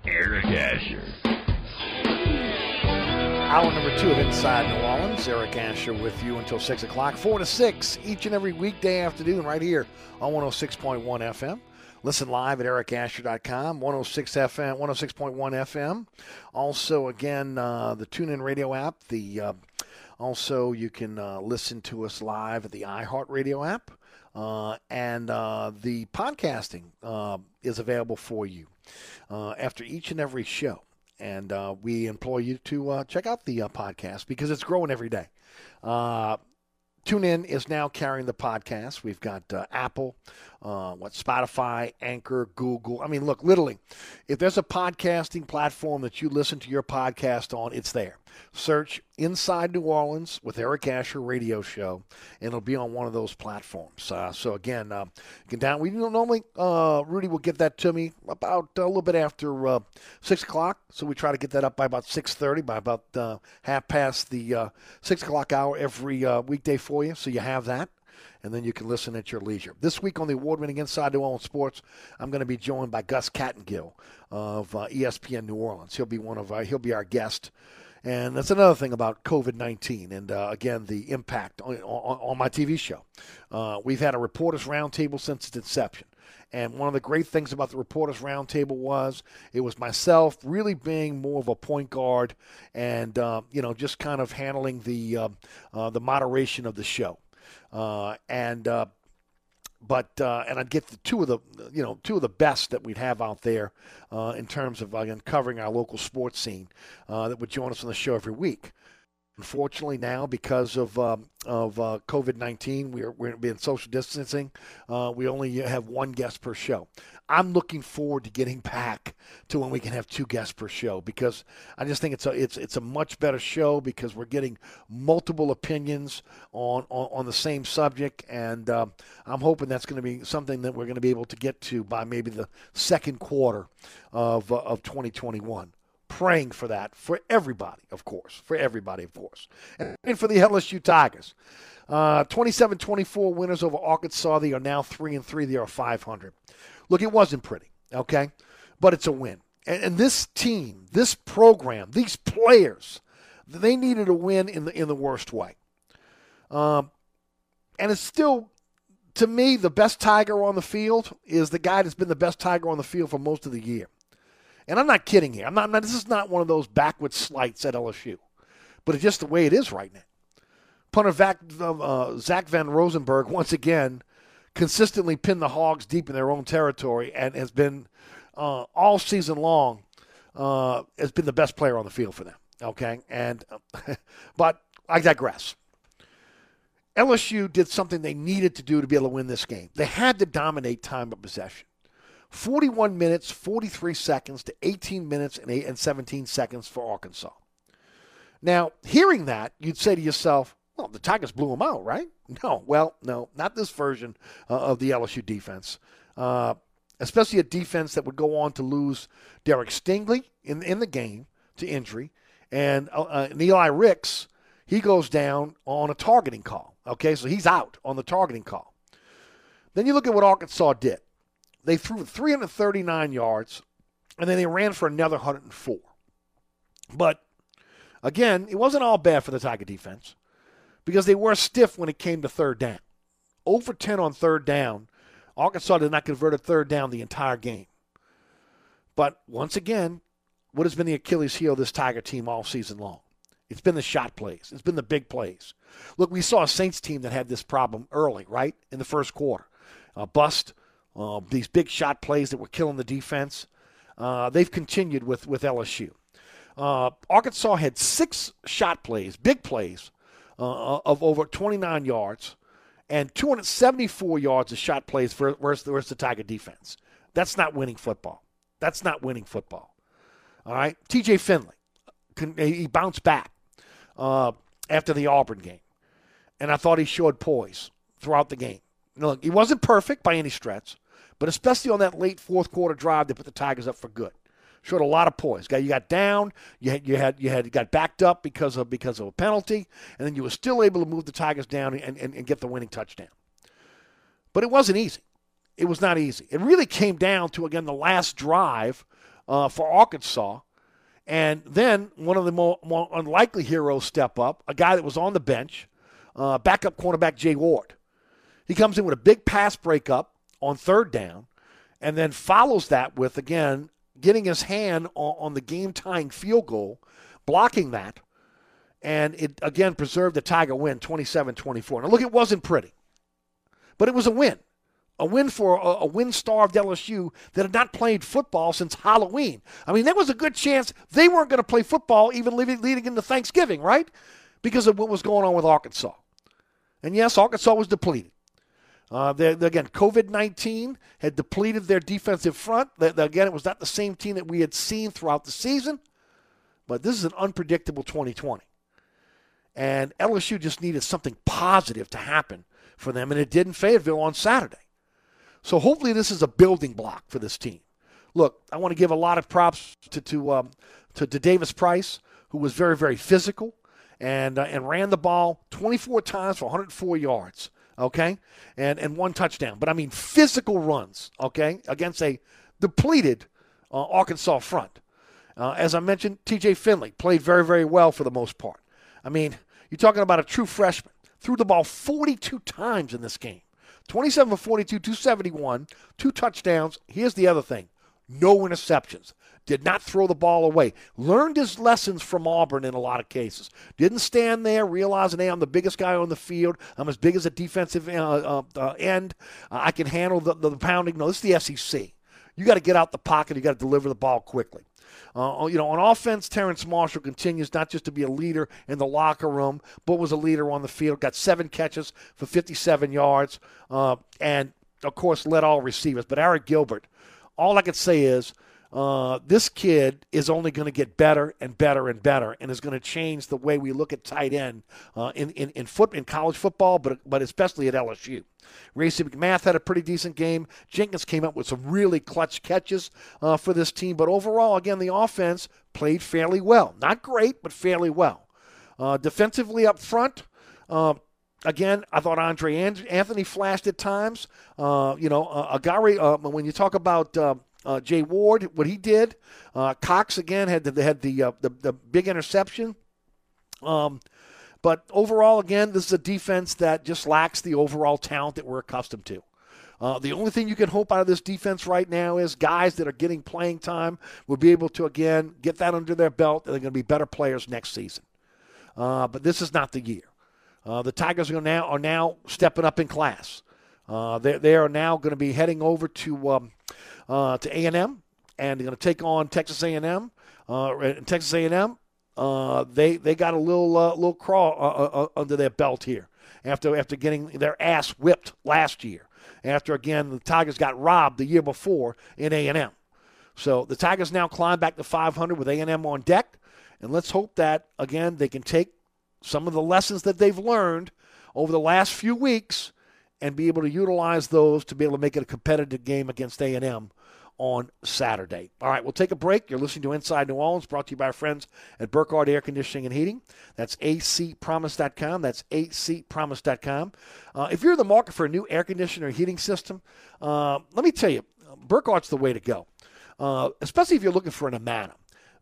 Two of Inside New Orleans. Eric Asher with you until 6 o'clock, 4 to 6, each and every weekday afternoon, right here on 106.1 FM. Listen live at ericasher.com, 106 FM, 106.1 FM. Also, again, uh, the TuneIn Radio app. The uh, also you can uh, listen to us live at the iHeartRadio app, uh, and uh, the podcasting uh, is available for you after each and every show. And uh, we implore you to uh, check out the uh, podcast because it's growing every day. Uh, TuneIn is now carrying the podcast. We've got uh, Apple, uh, what Spotify, Anchor, Google. I mean, look, literally, if there's a podcasting platform that you listen to your podcast on, it's there. Search Inside New Orleans with Eric Asher Radio Show, and it'll be on one of those platforms. Uh, so again, uh, down. We normally uh, Rudy will get that to me about a little bit after uh, six o'clock. So we try to get that up by about six thirty, by about uh, half past the six o'clock hour every weekday for you. So you have that and then you can listen at your leisure. This week on the award-winning Inside New Orleans Sports, I'm going to be joined by Gus Kattengell of uh, ESPN New Orleans. He'll be one of our, he'll be our guest. And that's another thing about COVID 19 and, uh, again, the impact on, on, on my TV show. Uh, we've had a reporters' roundtable since its inception. And one of the great things about the reporters' roundtable was it was myself really being more of a point guard and, uh, you know, just kind of handling the, uh, uh, the moderation of the show. Uh, and uh, but uh, and I'd get the two of the you know two of the best that we'd have out there uh, in terms of again covering our local sports scene uh, that would join us on the show every week. Unfortunately, now because of um, of uh, COVID nineteen, we're we're being social distancing. Uh, we only have one guest per show. I'm looking forward to getting back to when we can have two guests per show because I just think it's a it's it's a much better show because we're getting multiple opinions on on, on the same subject, and um, I'm hoping that's going to be something that we're going to be able to get to by maybe the second quarter of uh, of 2021 praying for that for everybody, of course, for everybody, of course, and for the LSU Tigers. Uh, 27-24 winners over Arkansas. They are now three and three. They are 500. Look, it wasn't pretty, okay, but it's a win. And, and this team, this program, these players, they needed a win in the in the worst way. Um, and it's still, to me, the best Tiger on the field is the guy that's been the best Tiger on the field for most of the year. And I'm not kidding here. I'm not, this is not one of those backward slights at LSU, but it's just the way it is right now. Punter Vac, uh, Zach Von Rosenberg once again consistently pinned the Hogs deep in their own territory and has been uh, all season long uh, has been the best player on the field for them. Okay, and <laughs> but I digress. LSU did something they needed to do to be able to win this game. They had to dominate time of possession. 41 minutes, 43 seconds to 18 minutes and, 8 and 17 seconds for Arkansas. Now, hearing that, you'd say to yourself, well, the Tigers blew them out, right? <laughs> No, well, no, not this version uh, of the LSU defense. Uh, especially a defense that would go on to lose Derek Stingley in, in the game to injury. And, uh, and Eli Ricks, he goes down on a targeting call. Okay, so he's out on the targeting call. Then you look at what Arkansas did. They threw 339 yards, and then they ran for another 104. But again, it wasn't all bad for the Tiger defense because they were stiff when it came to third down. Over 10 on third down. Arkansas did not convert a third down the entire game. But once again, what has been the Achilles heel of this Tiger team all season long? It's been the shot plays. It's been the big plays. Look, we saw a Saints team that had this problem early, right? In the first quarter. A bust, uh, these big shot plays that were killing the defense. Uh, they've continued with, with LSU. Uh, Arkansas had six shot plays, big plays, uh, of over 29 yards and 274 yards of shot plays versus, versus the Tiger defense. That's not winning football. That's not winning football. All right. TJ Finley, he bounced back uh, after the Auburn game. and I thought he showed poise throughout the game. Look, he wasn't perfect by any stretch, but especially on that late fourth quarter drive that put the Tigers up for good. Showed a lot of poise. You got down, you had you had you had got backed up because of because of a penalty, and then you were still able to move the Tigers down and, and, and get the winning touchdown. But it wasn't easy. It was not easy. It really came down to again the last drive uh, for Arkansas, and then one of the more, more unlikely heroes step up, a guy that was on the bench, uh, backup cornerback Jay Ward. He comes in with a big pass breakup on third down, and then follows that with again getting his hand on, on the game tying field goal, blocking that, and it again preserved the Tiger win 27 24. Now, look, it wasn't pretty, but it was a win. A win for a, a win starved LSU that had not played football since Halloween. I mean, there was a good chance they weren't going to play football even leading, leading into Thanksgiving, right? Because of what was going on with Arkansas. And yes, Arkansas was depleted. Uh, they're, again, COVID 19 had depleted their defensive front. They're, again, it was not the same team that we had seen throughout the season, but this is an unpredictable 2020. And LSU just needed something positive to happen for them, and it did in Fayetteville on Saturday. So hopefully, this is a building block for this team. Look, I want to give a lot of props to to, um, to, to Davis Price, who was very, very physical and uh, and ran the ball 24 times for 104 yards okay, and and one touchdown. But I mean physical runs, okay, against a depleted uh, Arkansas front. Uh, as I mentioned, T.J. Finley played very very well for the most part. I mean, you're talking about a true freshman. Threw the ball 42 times in this game. 27 for 42, 271, two touchdowns. Here's the other thing no interceptions did not throw the ball away. Learned his lessons from Auburn in a lot of cases. Didn't stand there realizing, hey, I'm the biggest guy on the field. I'm as big as a defensive uh, uh, uh, end. I can handle the, the pounding. No, this is the SEC. You got to get out the pocket. You got to deliver the ball quickly. Uh, you know, on offense, Terrence Marshall continues not just to be a leader in the locker room, but was a leader on the field. Got seven catches for 57 yards, uh, and of course led all receivers. But Arik Gilbert, all I could say is uh, this kid is only going to get better and better and better, and is going to change the way we look at tight end uh, in in in, foot, in college football, but but especially at LSU. Racey McMath had a pretty decent game. Jenkins came up with some really clutch catches uh, for this team, but overall, again, the offense played fairly well. Not great, but fairly well. Uh, defensively up front. Uh, again, I thought Andre Anthony flashed at times. Uh, you know, uh, Agari, when you talk about uh, Jay Ward, what he did. Uh, Cox again had the had the, uh, the the big interception. Um, but overall, again, this is a defense that just lacks the overall talent that we're accustomed to. Uh, the only thing you can hope out of this defense right now is guys that are getting playing time will be able to again get that under their belt, and they're going to be better players next season. Uh, but this is not the year. Uh, the Tigers are now are now stepping up in class. Uh, they, they are now going to be heading over to um, uh, to A&M, and they're going to take on Texas A&M. Uh, Texas A&M, uh, they they got a little uh, little crawl uh, under their belt here after after getting their ass whipped last year. After again the Tigers got robbed the year before in A&M. So the Tigers now climb back to 500 with A&M on deck, and let's hope that again they can take some of the lessons that they've learned over the last few weeks and be able to utilize those to be able to make it a competitive game against A&M on Saturday. All right, we'll take a break. You're listening to Inside New Orleans, brought to you by our friends at Burkhardt Air Conditioning and Heating. That's acpromise.com. That's acpromise.com. Uh, if you're in the market for a new air conditioner heating system, uh, let me tell you, Burkhardt's the way to go, uh, especially if you're looking for an Amana.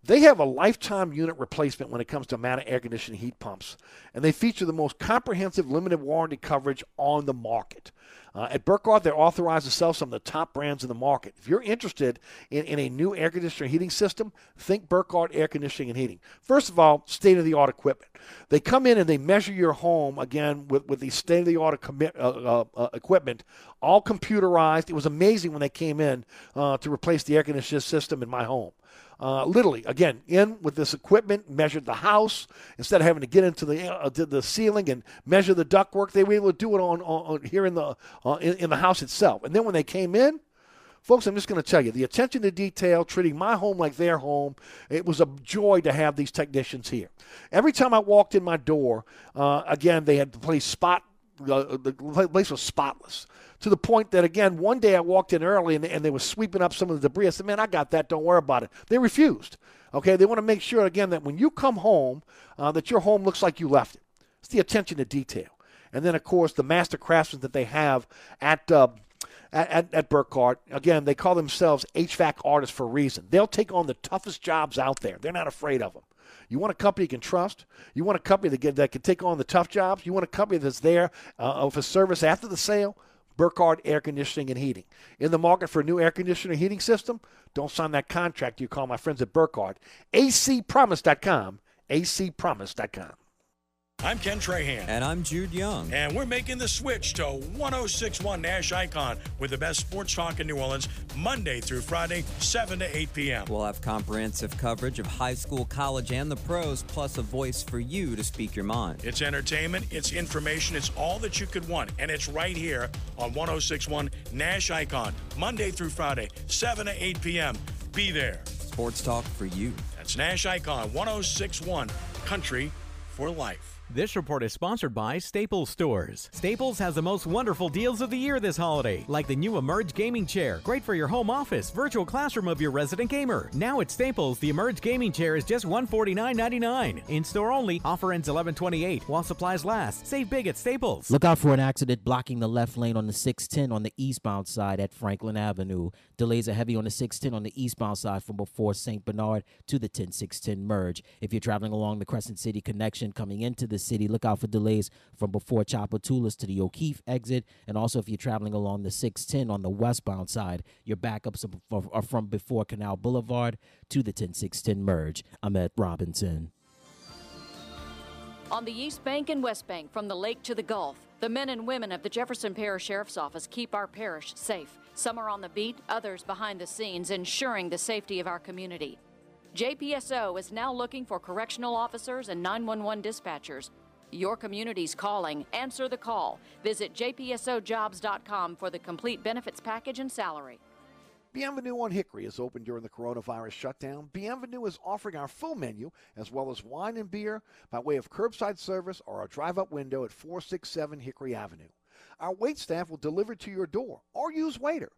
They have a lifetime unit replacement when it comes to Amana air conditioning heat pumps, and they feature the most comprehensive limited warranty coverage on the market. Uh, at Burkhardt, they're authorized to sell some of the top brands in the market. If you're interested in, in a new air conditioner heating system, think Burkhardt Air Conditioning and Heating. First of all, state of the art equipment. They come in and they measure your home again with, with the state of the art uh, uh, uh, equipment, all computerized. It was amazing when they came in uh, to replace the air conditioning system in my home. Uh, literally, again, in with this equipment, measured the house instead of having to get into the uh, the ceiling and measure the ductwork. They were able to do it on, on, on here in the uh, in, in, the house itself. And then when they came in, Folks, I'm just going to tell you the attention to detail, treating my home like their home. It was a joy to have these technicians here. Every time I walked in my door, uh, again, they had the place spot. Uh, the place was spotless to the point that again one day I walked in early and they, and they were sweeping up some of the debris. I said, "Man, I got that. Don't worry about it." They refused. Okay, they want to make sure again that when you come home, uh, that your home looks like you left it. It's the attention to detail, and then of course the master craftsmen that they have at. Uh, at, at, Burkhardt. Again, they call themselves HVAC artists for a reason. They'll take on the toughest jobs out there. They're not afraid of them. You want a company you can trust. You want a company that that can take on the tough jobs. You want a company that's there uh, for service after the sale. Burkhardt Air Conditioning and Heating. In the market for a new air conditioner heating system? Don't sign that contract. You call my friends at Burkhardt. acpromise.com. acpromise.com. I'm Ken Trahan. And I'm Jude Young. And we're making the switch to 1061 Nash Icon with the best sports talk in New Orleans, Monday through Friday, 7 to 8 p.m. We'll have comprehensive coverage of high school, college, and the pros, plus a voice for you to speak your mind. It's entertainment, it's information, it's all that you could want. And it's right here on 1061 Nash Icon, Monday through Friday, 7 to 8 p.m. Be there. Sports talk for you. That's Nash Icon 1061 Country for Life. This report is sponsored by Staples Stores. Staples has the most wonderful deals of the year this holiday, like the new Emerge gaming chair, great for your home office, virtual classroom of your resident gamer. Now at Staples, the Emerge gaming chair is just $149.99. In store only, offer ends 11/28 while supplies last. Save big at Staples. Look out for an accident blocking the left lane on the 610 on the eastbound side at Franklin Avenue. Delays are heavy on the 610 on the eastbound side from before St. Bernard to the 10610 merge. If you're traveling along the Crescent City connection coming into the city. Look out for delays from before Tchoupitoulas to the O'Keefe exit. And also, if you're traveling along the 610 on the westbound side, your backups are from before Canal Boulevard to the 10610 merge. I'm at Robinson. On the East Bank and West Bank, from the lake to the Gulf, the men and women of the Jefferson Parish Sheriff's Office keep our parish safe. Some are on the beat, others behind the scenes, ensuring the safety of our community. JPSO is now looking for correctional officers and 911 dispatchers. Your community's calling. Answer the call. Visit jpsojobs.com for the complete benefits package and salary. Bienvenue on Hickory is open during the coronavirus shutdown. Bienvenue is offering our full menu as well as wine and beer by way of curbside service or a drive up window at 467 Hickory Avenue. Our wait staff will deliver to your door or use Waitr.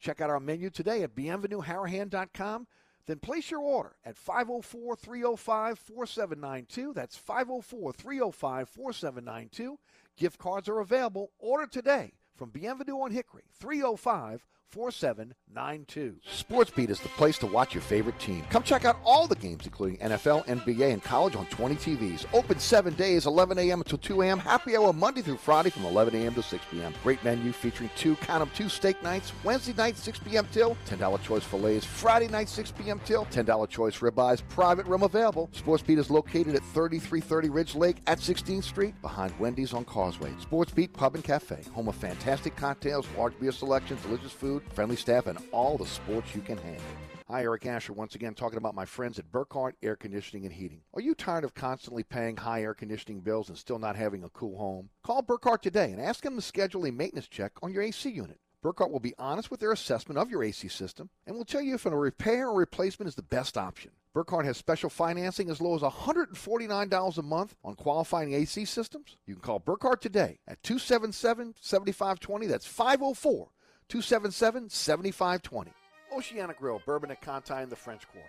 Check out our menu today at bienvenueharahan.com then place your order at 504 305 4792. That's 504 305 4792. Gift cards are available. Order today from Bienvenue on Hickory, 305 4792. SportsBeat is the place to watch your favorite team. Come check out all the games, including NFL, NBA, and college on 20 TVs. Open seven days, 11 a.m. until 2 a.m. Happy hour Monday through Friday from 11 a.m. to 6 p.m. Great menu featuring two, count them, two steak nights. Wednesday night, 6 p.m. till $10 choice fillets. Friday night, 6 p.m. till $10 choice ribeyes. Private room available. SportsBeat is located at 3330 Ridge Lake at 16th Street behind Wendy's on Causeway. SportsBeat Pub and Cafe, home of fantastic cocktails, large beer selections, delicious food, friendly staff, and all the sports you can handle. Hi, Eric Asher, once again talking about my friends at Burkhardt Air Conditioning and Heating. Are you tired of constantly paying high air conditioning bills and still not having a cool home? Call Burkhardt today and ask them to schedule a maintenance check on your AC unit. Burkhardt will be honest with their assessment of your AC system and will tell you if a repair or replacement is the best option. Burkhardt has special financing as low as $149 a month on qualifying AC systems. You can call Burkhardt today at 277 7520. That's 504 277 7520. Oceana Grill, Bourbon at Conti in the French Quarter.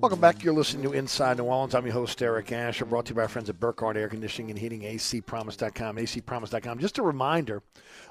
Welcome back. You're listening to Inside New Orleans. I'm your host, Eric Asher, brought to you by our friends at Burkhardt Air Conditioning and Heating, acpromise.com, acpromise.com. Just a reminder,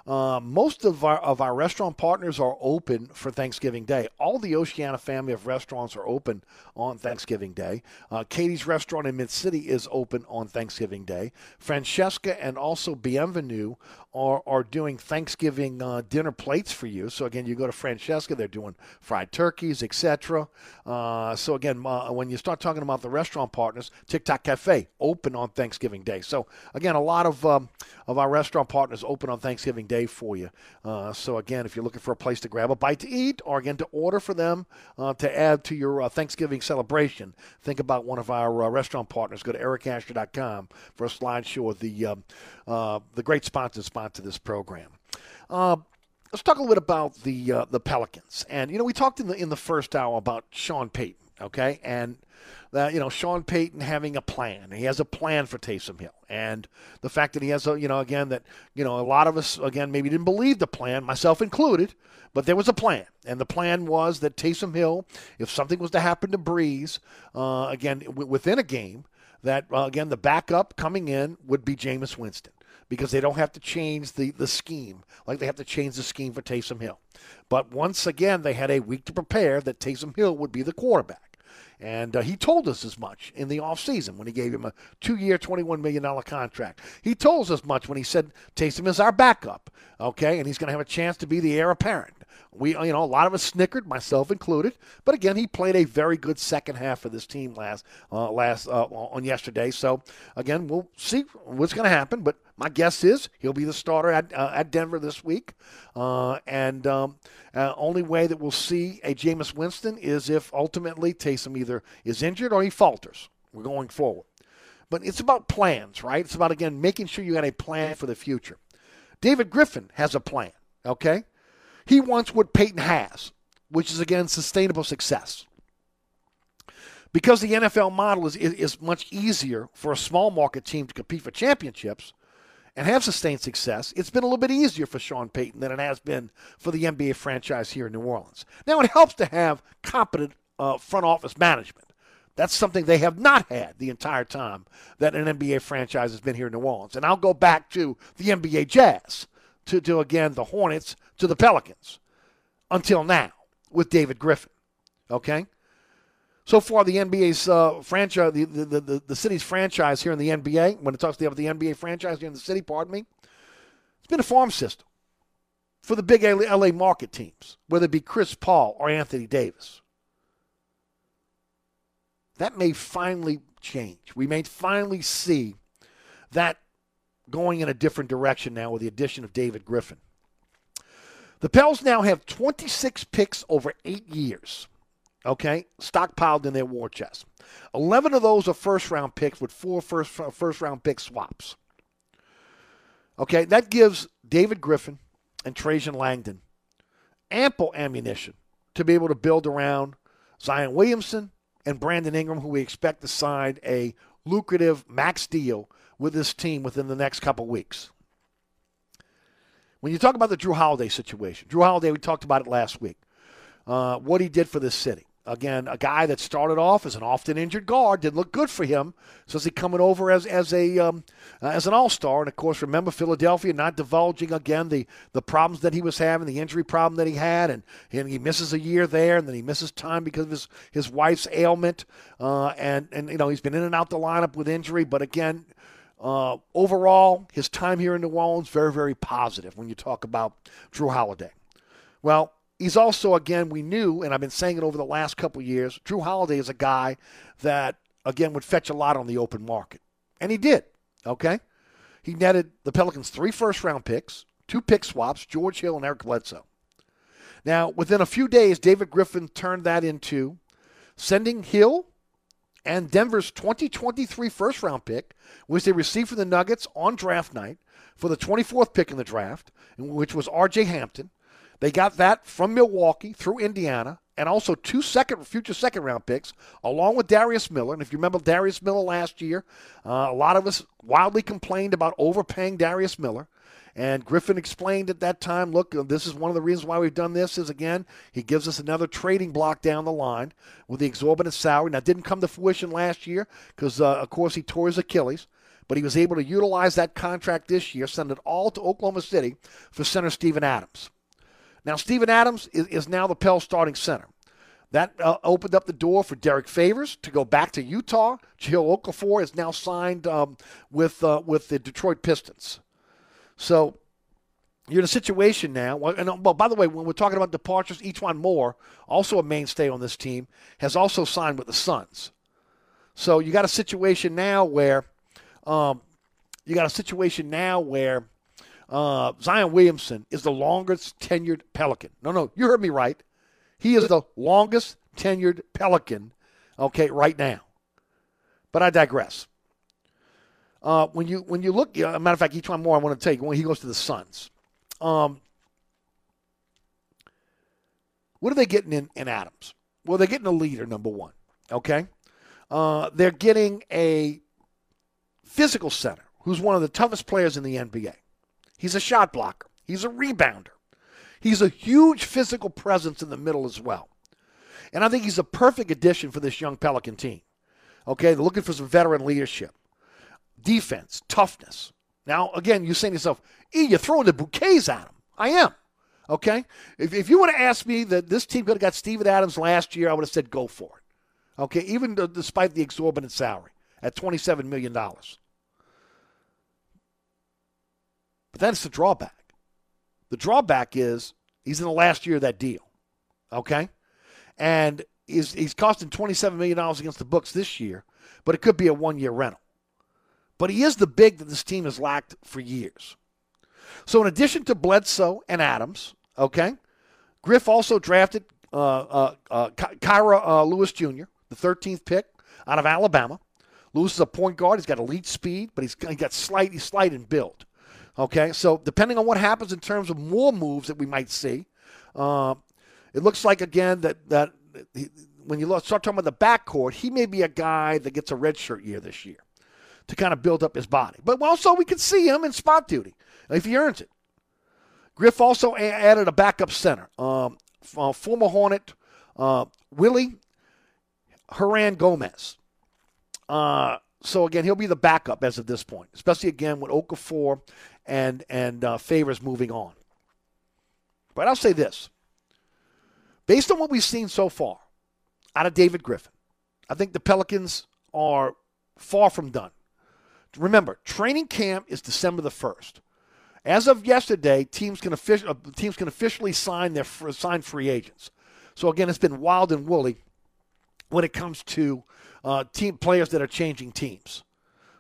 uh, most of our, of our restaurant partners are open for Thanksgiving Day. All the Oceana family of restaurants are open on Thanksgiving Day. Uh, Katie's Restaurant in Mid-City is open on Thanksgiving Day. Francesca and also Bienvenue are, are doing Thanksgiving uh, dinner plates for you. So, again, you go to Francesca, they're doing fried turkeys, etc. Uh, so again, uh, when you start talking about the restaurant partners, TikTok Cafe open on Thanksgiving Day. So again, a lot of um, of our restaurant partners open on Thanksgiving Day for you. Uh, so again, if you're looking for a place to grab a bite to eat, or again to order for them uh, to add to your uh, Thanksgiving celebration, think about one of our restaurant partners. Go to ericasher.com for a slideshow of the um, the great sponsors sponsor this program. Uh, let's talk a little bit about the uh, the Pelicans. And you know, we talked in the in the first hour about Sean Payton okay? And that you know Sean Payton having a plan. He has a plan for Taysom Hill, and the fact that he has a you know again that you know a lot of us again maybe didn't believe the plan, myself included, but there was a plan, and the plan was that Taysom Hill, if something was to happen to Brees, uh, again w- within a game, that uh, again the backup coming in would be Jameis Winston because they don't have to change the, the scheme like they have to change the scheme for Taysom Hill. But once again, they had a week to prepare that Taysom Hill would be the quarterback. And uh, he told us as much in the offseason when he gave him a two year, $21 million contract. He told us as much when he said Taysom is our backup, okay, and he's going to have a chance to be the heir apparent. We, you know, a lot of us snickered, myself included. But again, he played a very good second half for this team last, uh, last uh, on yesterday. So again, we'll see what's going to happen. But my guess is he'll be the starter at uh, at Denver this week. Uh, and um, uh, only way that we'll see a Jameis Winston is if ultimately Taysom either is injured or he falters. We're going forward. But it's about plans, right? It's about again making sure you got a plan for the future. David Griffin has a plan. Okay. He wants what Peyton has, which is, again, sustainable success. Because the NFL model is, is, is, much easier for a small market team to compete for championships and have sustained success, it's been a little bit easier for Sean Payton than it has been for the NBA franchise here in New Orleans. Now, it helps to have competent uh, front office management. That's something they have not had the entire time that an NBA franchise has been here in New Orleans. And I'll go back to the NBA Jazz, to, to again, the Hornets, to the Pelicans until now with David Griffin. Okay? So far, the NBA's uh, franchise, the, the, the, the, city's franchise here in the NBA, when it talks about the NBA franchise here in the city, pardon me, it's been a farm system for the big LA market teams, whether it be Chris Paul or Anthony Davis. That may finally change. We may finally see that going in a different direction now with the addition of David Griffin. The Pels now have 26 picks over eight years, okay, stockpiled in their war chest. 11 of those are first round picks with four first, first round pick swaps. Okay, that gives David Griffin and Trajan Langdon ample ammunition to be able to build around Zion Williamson and Brandon Ingram, who we expect to sign a lucrative max deal with this team within the next couple weeks. When you talk about the Jrue Holiday situation, Jrue Holiday, we talked about it last week, uh, what he did for this city. Again, a guy that started off as an often injured guard didn't look good for him. So is he coming over as as a um, uh, as an all star? And of course, remember Philadelphia not divulging again the the problems that he was having, the injury problem that he had, and, and he misses a year there, and then he misses time because of his his wife's ailment, uh, and and you know he's been in and out the lineup with injury. But again, uh, overall, his time here in New Orleans, very, very positive when you talk about Jrue Holiday. Well, he's also, again, we knew, and I've been saying it over the last couple years, Jrue Holiday is a guy that, again, would fetch a lot on the open market. And he did, okay? He netted the Pelicans three first round picks, two pick swaps, George Hill and Eric Bledsoe. Now, within a few days, David Griffin turned that into sending Hill and Denver's 2023 first round pick, which they received from the Nuggets on draft night for the 24th pick in the draft, which was R.J. Hampton. They got that from Milwaukee through Indiana and also two second future second round picks, along with Darius Miller. And if you remember Darius Miller last year, uh, a lot of us wildly complained about overpaying Darius Miller. And Griffin explained at that time, look, uh, this is one of the reasons why we've done this is again, he gives us another trading block down the line with the exorbitant salary. Now, didn't come to fruition last year because, uh, of course, he tore his Achilles, but he was able to utilize that contract this year, send it all to Oklahoma City for center Steven Adams. Now, Steven Adams is, is now the Pell starting center. That uh, opened up the door for Derrick Favors to go back to Utah. Jahlil Okafor is now signed um, with uh, with the Detroit Pistons. So you're in a situation now. And well, by the way, when we're talking about departures, E'Twaun Moore, also a mainstay on this team, has also signed with the Suns. So you got a situation now where, um, you got a situation now where uh, Zion Williamson is the longest tenured Pelican. No, no, you heard me right. He is the longest tenured Pelican. Okay, right now. But I digress. Uh, when you when you look, a matter of fact, E'Twaun Moore I want to take when he goes to the Suns. Um, what are they getting in, in Adams? Well, they're getting a leader, number one. Okay, uh, they're getting a physical center who's one of the toughest players in the NBA. He's a shot blocker. He's a rebounder. He's a huge physical presence in the middle as well. And I think he's a perfect addition for this young Pelican team. Okay, they're looking for some veteran leadership defense, toughness. Now, again, you're saying to yourself, E, you're throwing the bouquets at him. I am. Okay? If, if you would have asked me that this team could have got Steven Adams last year, I would have said go for it. Okay? Even despite the exorbitant salary at $27 million. But that's the drawback. The drawback is he's in the last year of that deal. Okay? And he's, he's costing $27 million against the books this year, but it could be a one year rental. But he is the big that this team has lacked for years. So, in addition to Bledsoe and Adams, okay, Griff also drafted uh, uh, uh, Kira uh, Lewis Jr., the 13th pick out of Alabama. Lewis is a point guard. He's got elite speed, but he's, he's got slight, slight in build. Okay, so depending on what happens in terms of more moves that we might see, uh, it looks like again that that he, when you start talking about the backcourt, he may be a guy that gets a redshirt year this year to kind of build up his body. But also, we can see him in spot duty if he earns it. Griff also added a backup center, um, uh, former Hornet uh, Willy Hernangomez. Uh, so again, he'll be the backup as of this point, especially again with Okafor and and uh, Favors moving on. But I'll say this: based on what we've seen so far out of David Griffin, I think the Pelicans are far from done. Remember, training camp is December the 1st. As of yesterday, teams can, offic- uh, teams can officially sign their sign free agents. So again, it's been wild and woolly when it comes to uh, team players that are changing teams.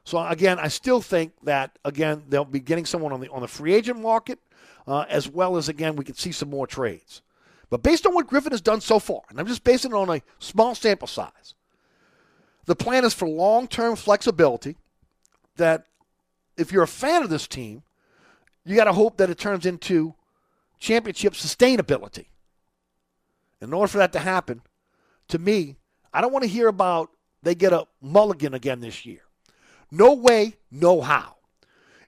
So again, I still think that again they'll be getting someone on the on the free agent market, uh, as well as again we could see some more trades. But based on what Griffin has done so far, and I'm just basing it on a small sample size, the plan is for long term flexibility that if you're a fan of this team, you got to hope that it turns into championship sustainability. In order for that to happen, to me, I don't want to hear about they get a mulligan again this year. No way, no how.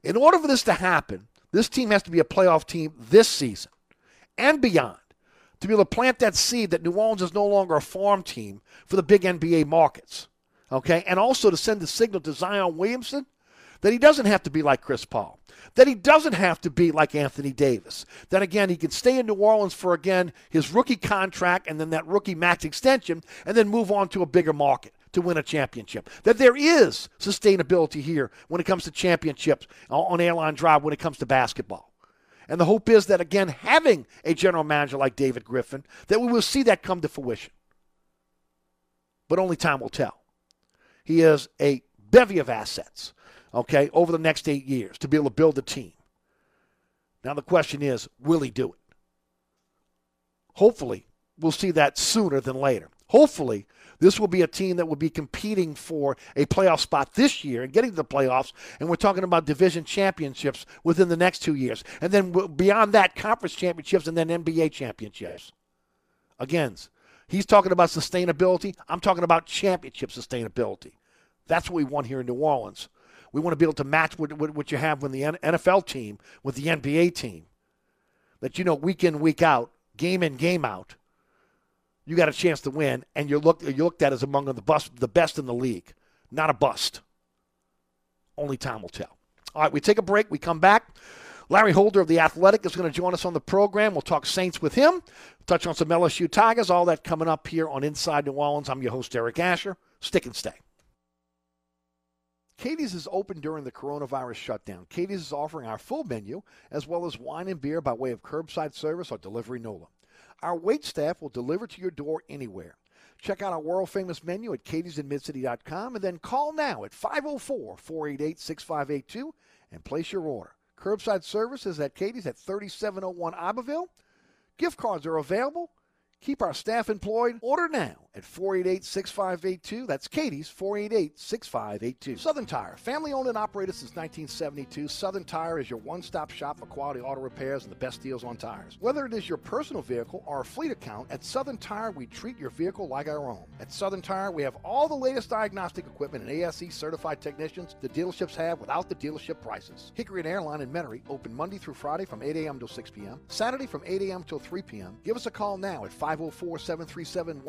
In order for this to happen, this team has to be a playoff team this season and beyond to be able to plant that seed that New Orleans is no longer a farm team for the big NBA markets. Okay? And also to send the signal to Zion Williamson that he doesn't have to be like Chris Paul, that he doesn't have to be like Anthony Davis, that again, he can stay in New Orleans for again his rookie contract and then that rookie max extension and then move on to a bigger market to win a championship. That there is sustainability here when it comes to championships on Airline Drive when it comes to basketball. And the hope is that, again, having a general manager like David Griffin, that we will see that come to fruition. But only time will tell. He has a bevy of assets okay, over the next eight years to be able to build a team. Now, the question is, will he do it? Hopefully, we'll see that sooner than later. Hopefully, this will be a team that will be competing for a playoff spot this year and getting to the playoffs. And we're talking about division championships within the next two years. And then beyond that, conference championships and then NBA championships. Again, He's talking about sustainability. I'm talking about championship sustainability. That's what we want here in New Orleans. We want to be able to match what, what, you have with the NFL team, with the NBA team. That you know, week in, week out, game in, game out, you got a chance to win, and you're looked you're looked at as among the best the best in the league, not a bust. Only time will tell. All right, we take a break. We come back. Larry Holder of The Athletic is going to join us on the program. We'll talk Saints with him, touch on some LSU Tigers, all that coming up here on Inside New Orleans. I'm your host, Eric Asher. Stick and stay. Katie's is open during the coronavirus shutdown. Katie's is offering our full menu as well as wine and beer by way of curbside service or delivery NOLA. Our wait staff will deliver to your door anywhere. Check out our world famous menu at katiesinmidcity.com and then call now at 504 488 6582 and place your order. Curbside service is at Katie's at 3701 Iberville. Gift cards are available. Keep our staff employed. Order now at 488 6582. That's Katie's 488 6582. Southern Tire, family owned and operated since 1972. Southern Tire is your one stop shop for quality auto repairs and the best deals on tires. Whether it is your personal vehicle or a fleet account, at Southern Tire, we treat your vehicle like our own. At Southern Tire, we have all the latest diagnostic equipment and ASE certified technicians the dealerships have without the dealership prices. Hickory and Airline in Metairie open Monday through Friday from 8 a.m. till 6 p.m., Saturday from 8 a.m. till 3 p.m. Give us a call now at 504 737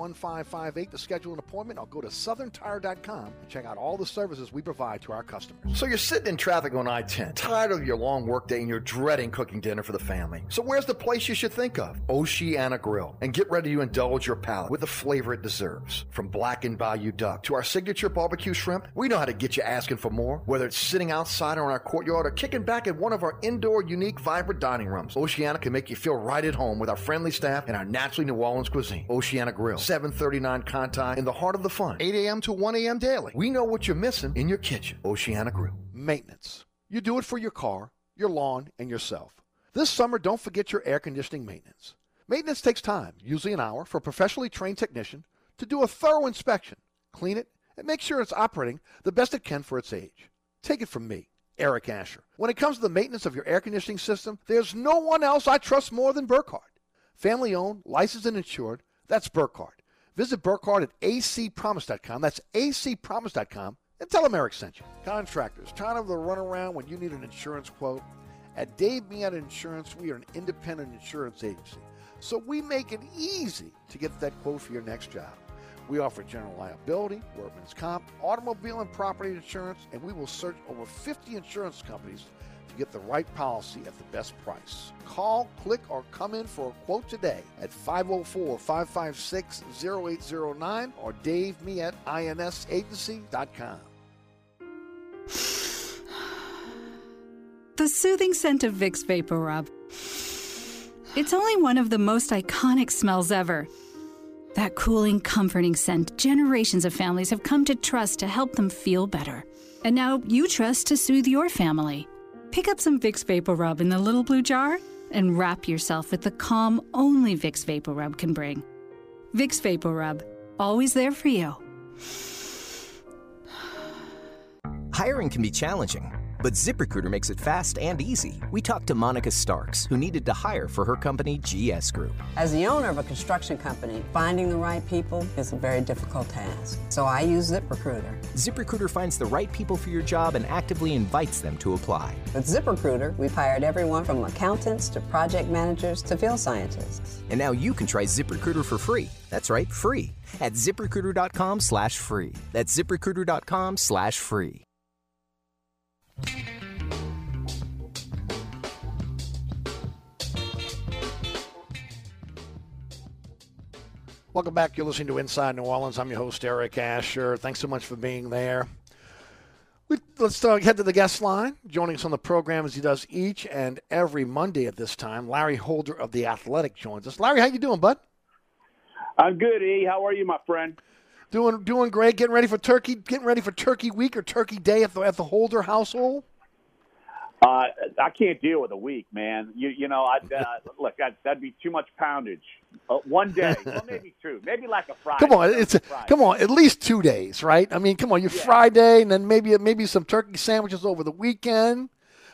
1558 to schedule an appointment or go to southerntire.com and check out all the services we provide to our customers. So you're sitting in traffic on I 10, tired of your long workday and you're dreading cooking dinner for the family. So where's the place you should think of? Oceana Grill. And get ready to indulge your palate with the flavor it deserves. From blackened bayou duck to our signature barbecue shrimp, we know how to get you asking for more. Whether it's sitting outside or in our courtyard or kicking back at one of our indoor, unique, vibrant dining rooms, Oceana can make you feel right at home with our friendly staff and our naturally New Orleans cuisine. Oceana Grill, 739 Conti, in the heart of the fun, 8 a.m. to 1 a.m. daily. We know what you're missing in your kitchen. Oceana Grill. Maintenance. You do it for your car, your lawn, and yourself. This summer, don't forget your air conditioning maintenance. Maintenance takes time, usually an hour, for a professionally trained technician to do a thorough inspection, clean it, and make sure it's operating the best it can for its age. Take it from me, Eric Asher. When it comes to the maintenance of your air conditioning system, there's no one else I trust more than Burkhardt. Family owned, licensed, and insured, that's Burkhardt. Visit Burkhardt at acpromise.com. That's acpromise.com and tell them Eric sent you. Contractors, tired of the runaround when you need an insurance quote? At Dave Miata Insurance, we are an independent insurance agency, so we make it easy to get that quote for your next job. We offer general liability, workman's comp, automobile and property insurance, and we will search over 50 insurance companies get the right policy at the best price. Call, click, or come in for a quote today at 504 556 0809 or Dave me at insagency.com. The soothing scent of Vicks VapoRub. It's only one of the most iconic smells ever. That cooling, comforting scent generations of families have come to trust to help them feel better. And now you trust to soothe your family. Pick up some Vicks VapoRub in the little blue jar and wrap yourself with the calm only Vicks VapoRub can bring. Vicks VapoRub, always there for you. Hiring can be challenging, but ZipRecruiter makes it fast and easy. We talked to Monica Starks, who needed to hire for her company, GS Group. As the owner of a construction company, finding the right people is a very difficult task. So I use ZipRecruiter. ZipRecruiter finds the right people for your job and actively invites them to apply. With ZipRecruiter, we've hired everyone from accountants to project managers to field scientists. And now you can try ZipRecruiter for free. That's right, free. At ziprecruiter.com slash free. That's ziprecruiter.com slash free. Welcome back. You're listening to Inside New Orleans. I'm your host, Eric Asher. Thanks so much for being there. We, let's head to the guest line. Joining us on the program as he does each and every Monday at this time, Larry Holder of The Athletic joins us. Larry, how you doing, bud? I'm good, E. How are you, my friend? Doing doing great. Getting ready for Turkey. Getting ready for Turkey Week or Turkey Day at the at the Holder household. Uh, I can't deal with a week, man. You you know, I uh, <laughs> look, I'd, that'd be too much poundage. Uh, one day, <laughs> well, maybe two, maybe like a Friday. Come on, it's a, come on, at least two days, right? I mean, come on, you Yeah. Friday and then maybe maybe some turkey sandwiches over the weekend,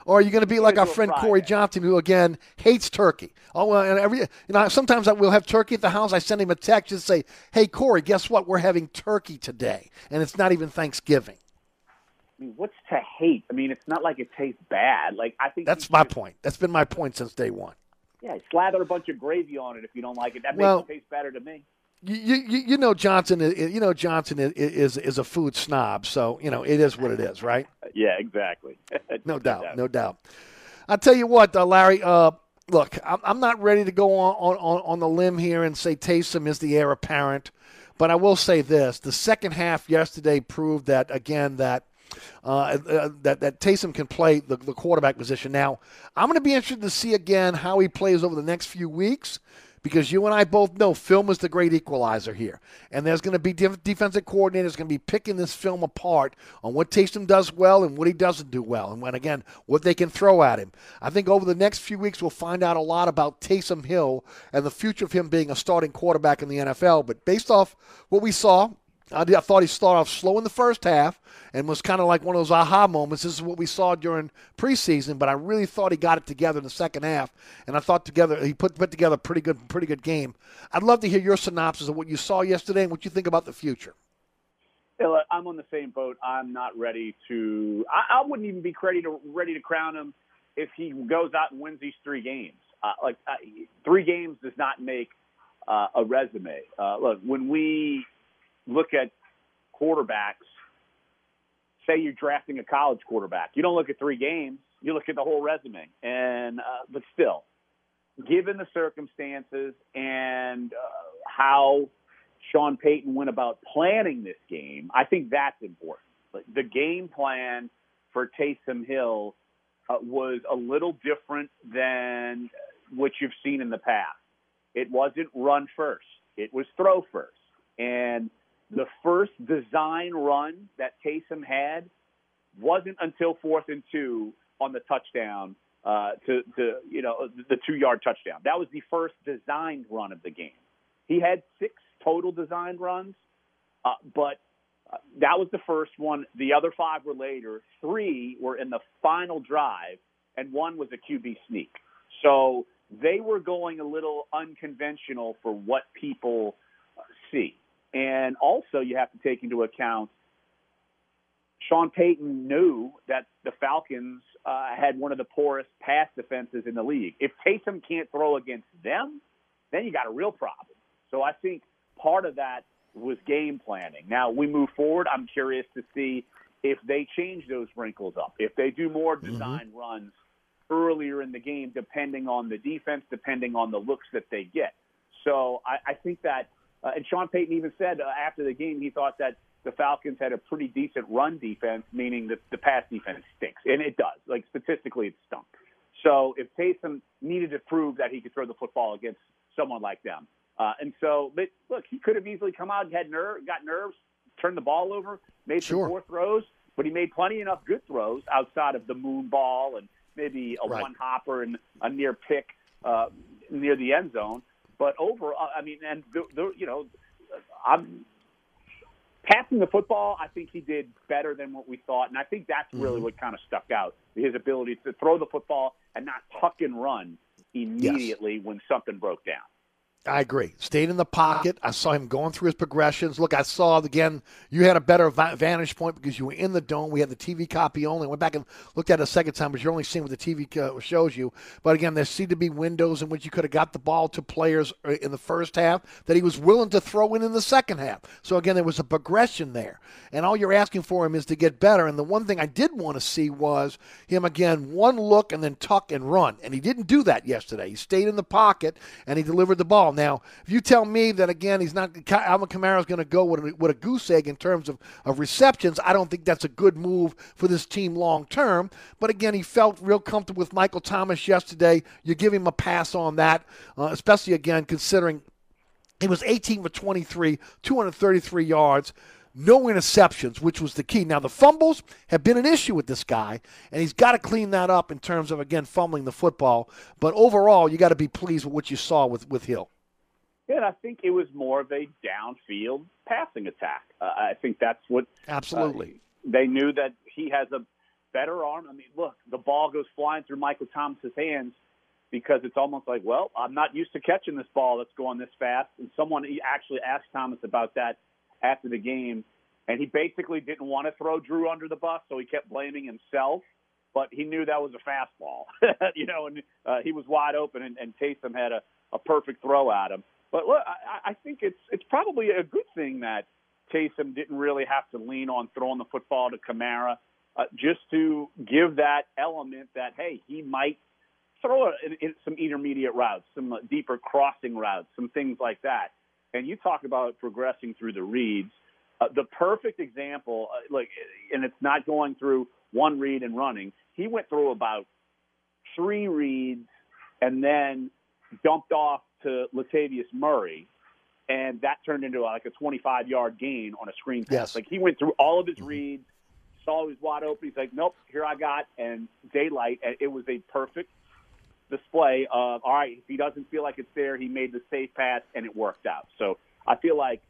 Or are you going to be like our friend. Corey Johnson, who again hates turkey? Oh, well, and every you know, sometimes I will have turkey at the house. I send him a text and say, "Hey, Corey, guess what? We're having turkey today, and it's not even Thanksgiving." I mean, what's to hate? I mean, it's not like it tastes bad. Like I think That's my point. That's been my point since day one. yeah, slather a bunch of gravy on it if you don't like it. That Well- makes it taste better to me. You, you, you know Johnson. is- You know Johnson is, is is a food snob, so you know it is what it is, right? Yeah, exactly. <laughs> No doubt, no doubt. I tell you what, uh, Larry. Uh, look, I'm, I'm not ready to go on, on on the limb here and say Taysom is the heir apparent, but I will say this: the second half yesterday proved that again that. Uh, uh, that that Taysom can play the, the quarterback position. Now, I'm going to be interested to see again how he plays over the next few weeks because you and I both know film is the great equalizer here. And there's going to be def- defensive coordinators going to be picking this film apart on what Taysom does well and what he doesn't do well. And when, again, what they can throw at him. I think over the next few weeks, we'll find out a lot about Taysom Hill and the future of him being a starting quarterback in the NFL. But based off what we saw, I, did- I thought he started off slow in the first half and was kind of like one of those aha moments. This is what we saw during preseason, but I really thought he got it together in the second half, and I thought together he put put together a pretty good pretty good game. I'd love to hear your synopsis of what you saw yesterday and what you think about the future. I'm on the same boat. I'm not ready to. I, I wouldn't even be ready to ready to crown him if he goes out and wins these three games. Uh, like uh, three games does not make uh, a resume. Uh, look, when we look at quarterbacks, say you're drafting a college quarterback, you don't look at three games. You look at the whole resume. And uh, but still, given the circumstances and uh, how Sean Payton went about planning this game, I think that's important. Like, The game plan for Taysom Hill uh, was a little different than what you've seen in the past. It wasn't run first; it was throw first. And the first design run that Taysom had wasn't until fourth and two on the touchdown uh, to, to you know the two yard touchdown. That was the first designed run of the game. He had six total designed runs, uh, but uh, that was the first one. The other five were later. Three were in the final drive, and one was a QB sneak. So they were going a little unconventional for what people see. And also, you have to take into account Sean Payton knew that the Falcons uh, had one of the poorest pass defenses in the league. If Taysom can't throw against them, then you got a real problem. So I think part of that was game planning. Now we move forward. I'm curious to see if they change those wrinkles up, if they do more design runs earlier in the game, depending on the defense, depending on the looks that they get. So I, I think that, uh, and Sean Payton even said uh, after the game he thought that the Falcons had a pretty decent run defense, meaning that the pass defense stinks, and it does. Like statistically, it stunk. So if Taysom needed to prove that he could throw the football against someone like them, uh, and so but look, he could have easily come out, had nerve, got nerves, turned the ball over, made some Sure. poor throws, but he made plenty enough good throws outside of the moon ball and maybe a Right. one hopper and a near pick uh, near the end zone. But overall, I mean, and the, the, you know, I'm passing the football. I think he did better than what we thought, and I think that's mm-hmm. really what kind of stuck out: his ability to throw the football and not tuck and run immediately when something broke down. I agree. Stayed in the pocket. I saw him going through his progressions. Look, I saw again. You had a better vantage point because you were in the dome. We had the TV copy only. Went back and looked at it a second time, but you're only seeing what the TV uh, shows you. But again, there seemed to be windows in which you could have got the ball to players uh, in the first half that he was willing to throw in in the second half. So again, there was a progression there, and all you're asking for him is to get better. And the one thing I did want to see was him again, one look and then tuck and run, and he didn't do that yesterday. He stayed in the pocket and he delivered the ball. Now, if you tell me that again, he's not Alvin Kamara is going to go with a, with a goose egg in terms of, of receptions, I don't think that's a good move for this team long term. But again, he felt real comfortable with Michael Thomas yesterday. You give him a pass on that, uh, especially again considering he was 18 for 23, 233 yards, no interceptions, which was the key. Now, the fumbles have been an issue with this guy, and he's got to clean that up in terms of, again, fumbling the football. But overall, you got to be pleased with what you saw with, with Hill. Yeah, and I think it was more of a downfield passing attack. Uh, I think that's what Absolutely. uh, they knew that he has a better arm. I mean, look, the ball goes flying through Michael Thomas's hands because it's almost like, well, I'm not used to catching this ball that's going this fast. And someone actually asked Thomas about that after the game, and he basically didn't want to throw Drew under the bus, so he kept blaming himself. But he knew that was a fastball, <laughs> you know, and uh, he was wide open, and, and Taysom had a, a perfect throw at him. But look, I, I think it's it's probably a good thing that Taysom didn't really have to lean on throwing the football to Kamara, uh, just to give that element that hey, he might throw in some intermediate routes, some uh, deeper crossing routes, some things like that. And you talk about progressing through the reads. Uh, the perfect example, uh, like, and it's not going through one read and running. He went through about three reads and then dumped off to Latavius Murray, and that turned into like a 25 yard gain on a screen pass. Yes. Like he went through all of his reads, saw he was wide open. He's like, nope, here I got, and daylight. And it was a perfect display of all right. If he doesn't feel like it's there, he made the safe pass, and it worked out. So I feel like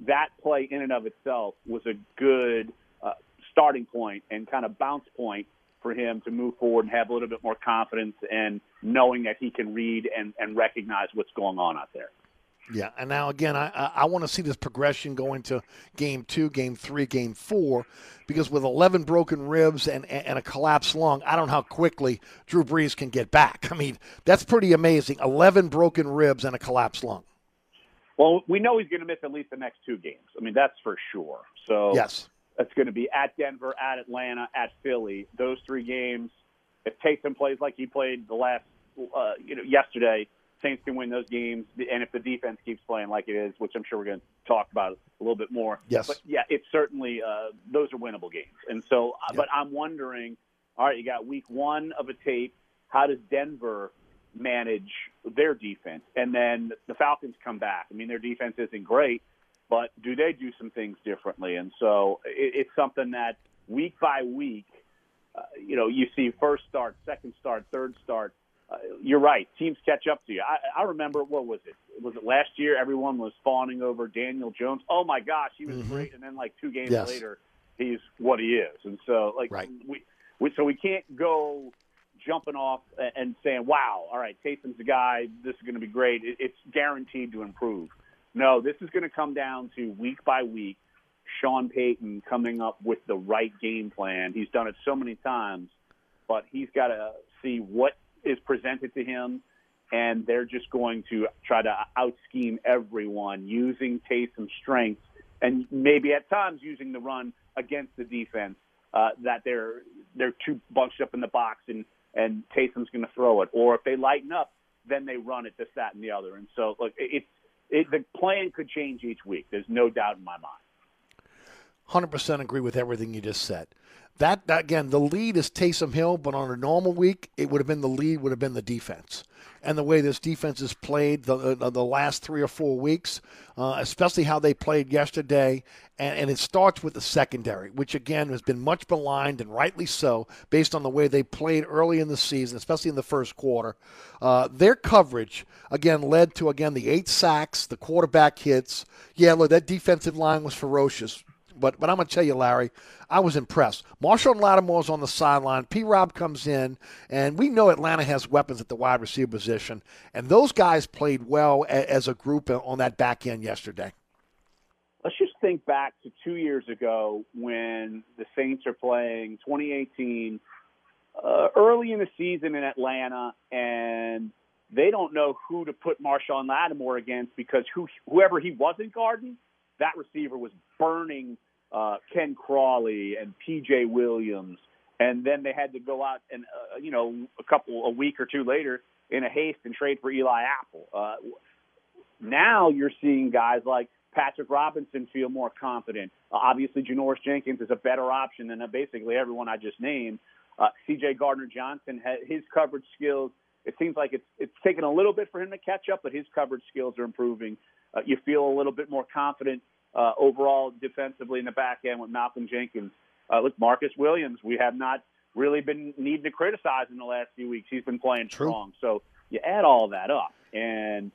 that play in and of itself was a good uh, starting point and kind of bounce point for him to move forward and have a little bit more confidence and knowing that he can read and, and recognize what's going on out there. Yeah, and now again, I I, want to see this progression going to game two, game three, game four, because with 11 broken ribs and and a collapsed lung, I don't know how quickly Drew Brees can get back. <laughs> I mean, that's pretty amazing. 11 broken ribs and a collapsed lung. Well, we know he's going to miss at least the next two games. I mean, that's for sure. So Yes. That's going to be at Denver, at Atlanta, at Philly. Those three games. If Taysom plays like he played the last, uh, you know, yesterday, Saints can win those games. And if the defense keeps playing like it is, which I'm sure we're going to talk about a little bit more. Yes. But yeah, it's certainly uh, those are winnable games. And so, uh but I'm wondering. All right, you got week one of a tape. How does Denver manage their defense? And then the Falcons come back. I mean, their defense isn't great, but do they do some things differently? And so it, it's something that week by week, uh, you know, you see first start, second start, third start. Uh, you're right. Teams catch up to you. I, I remember what was it? Was it last year? Everyone was fawning over Daniel Jones. Oh my gosh, he was Mhm. great. And then like two games Yes. later, he's what he is. And so like right. we, we so we can't go jumping off and saying, "Wow, all right, Taysom's the guy. This is going to be great. It, it's guaranteed to improve." No, this is going to come down to week by week. Sean Payton coming up with the right game plan. He's done it so many times, but he's got to see what is presented to him, and they're just going to try to out scheme everyone using Taysom's strengths and maybe at times using the run against the defense uh, that they're they're too bunched up in the box and and Taysom's going to throw it, or if they lighten up, then they run it this that and the other. And so look, it, it the plan could change each week. There's no doubt in my mind. Hundred percent agree with everything you just said. That, that again, the lead is Taysom Hill, but on a normal week, it would have been the lead would have been the defense, and the way this defense has played the the, the last three or four weeks, uh, especially how they played yesterday, and, and it starts with the secondary, which again has been much maligned and rightly so, based on the way they played early in the season, especially in the first quarter. Uh, their coverage again led to again the eight sacks, the quarterback hits. Yeah, look, that defensive line was ferocious. But but I'm gonna tell you, Larry, I was impressed. Marshon Lattimore's on the sideline. P. Rob comes in, and we know Atlanta has weapons at the wide receiver position, and those guys played well as a group on that back end yesterday. Let's just think back to two years ago when the Saints are playing 2018 uh, early in the season in Atlanta, and they don't know who to put Marshon Lattimore against because who, whoever he wasn't guarding, that receiver was burning uh, Ken Crawley and P.J. Williams, and then they had to go out and uh, you know a couple a week or two later in a haste and trade for Eli Apple. Uh, now you're seeing guys like Patrick Robinson feel more confident. Uh, obviously, Janoris Jenkins is a better option than uh, basically everyone I just named. Uh, C.J. Gardner Johnson, his coverage skills. It seems like it's it's taken a little bit for him to catch up, but his coverage skills are improving. Uh, you feel a little bit more confident uh, overall defensively in the back end with Malcolm Jenkins. Uh, look, Marcus Williams, we have not really been needing to criticize in the last few weeks. He's been playing strong. So you add all that up, and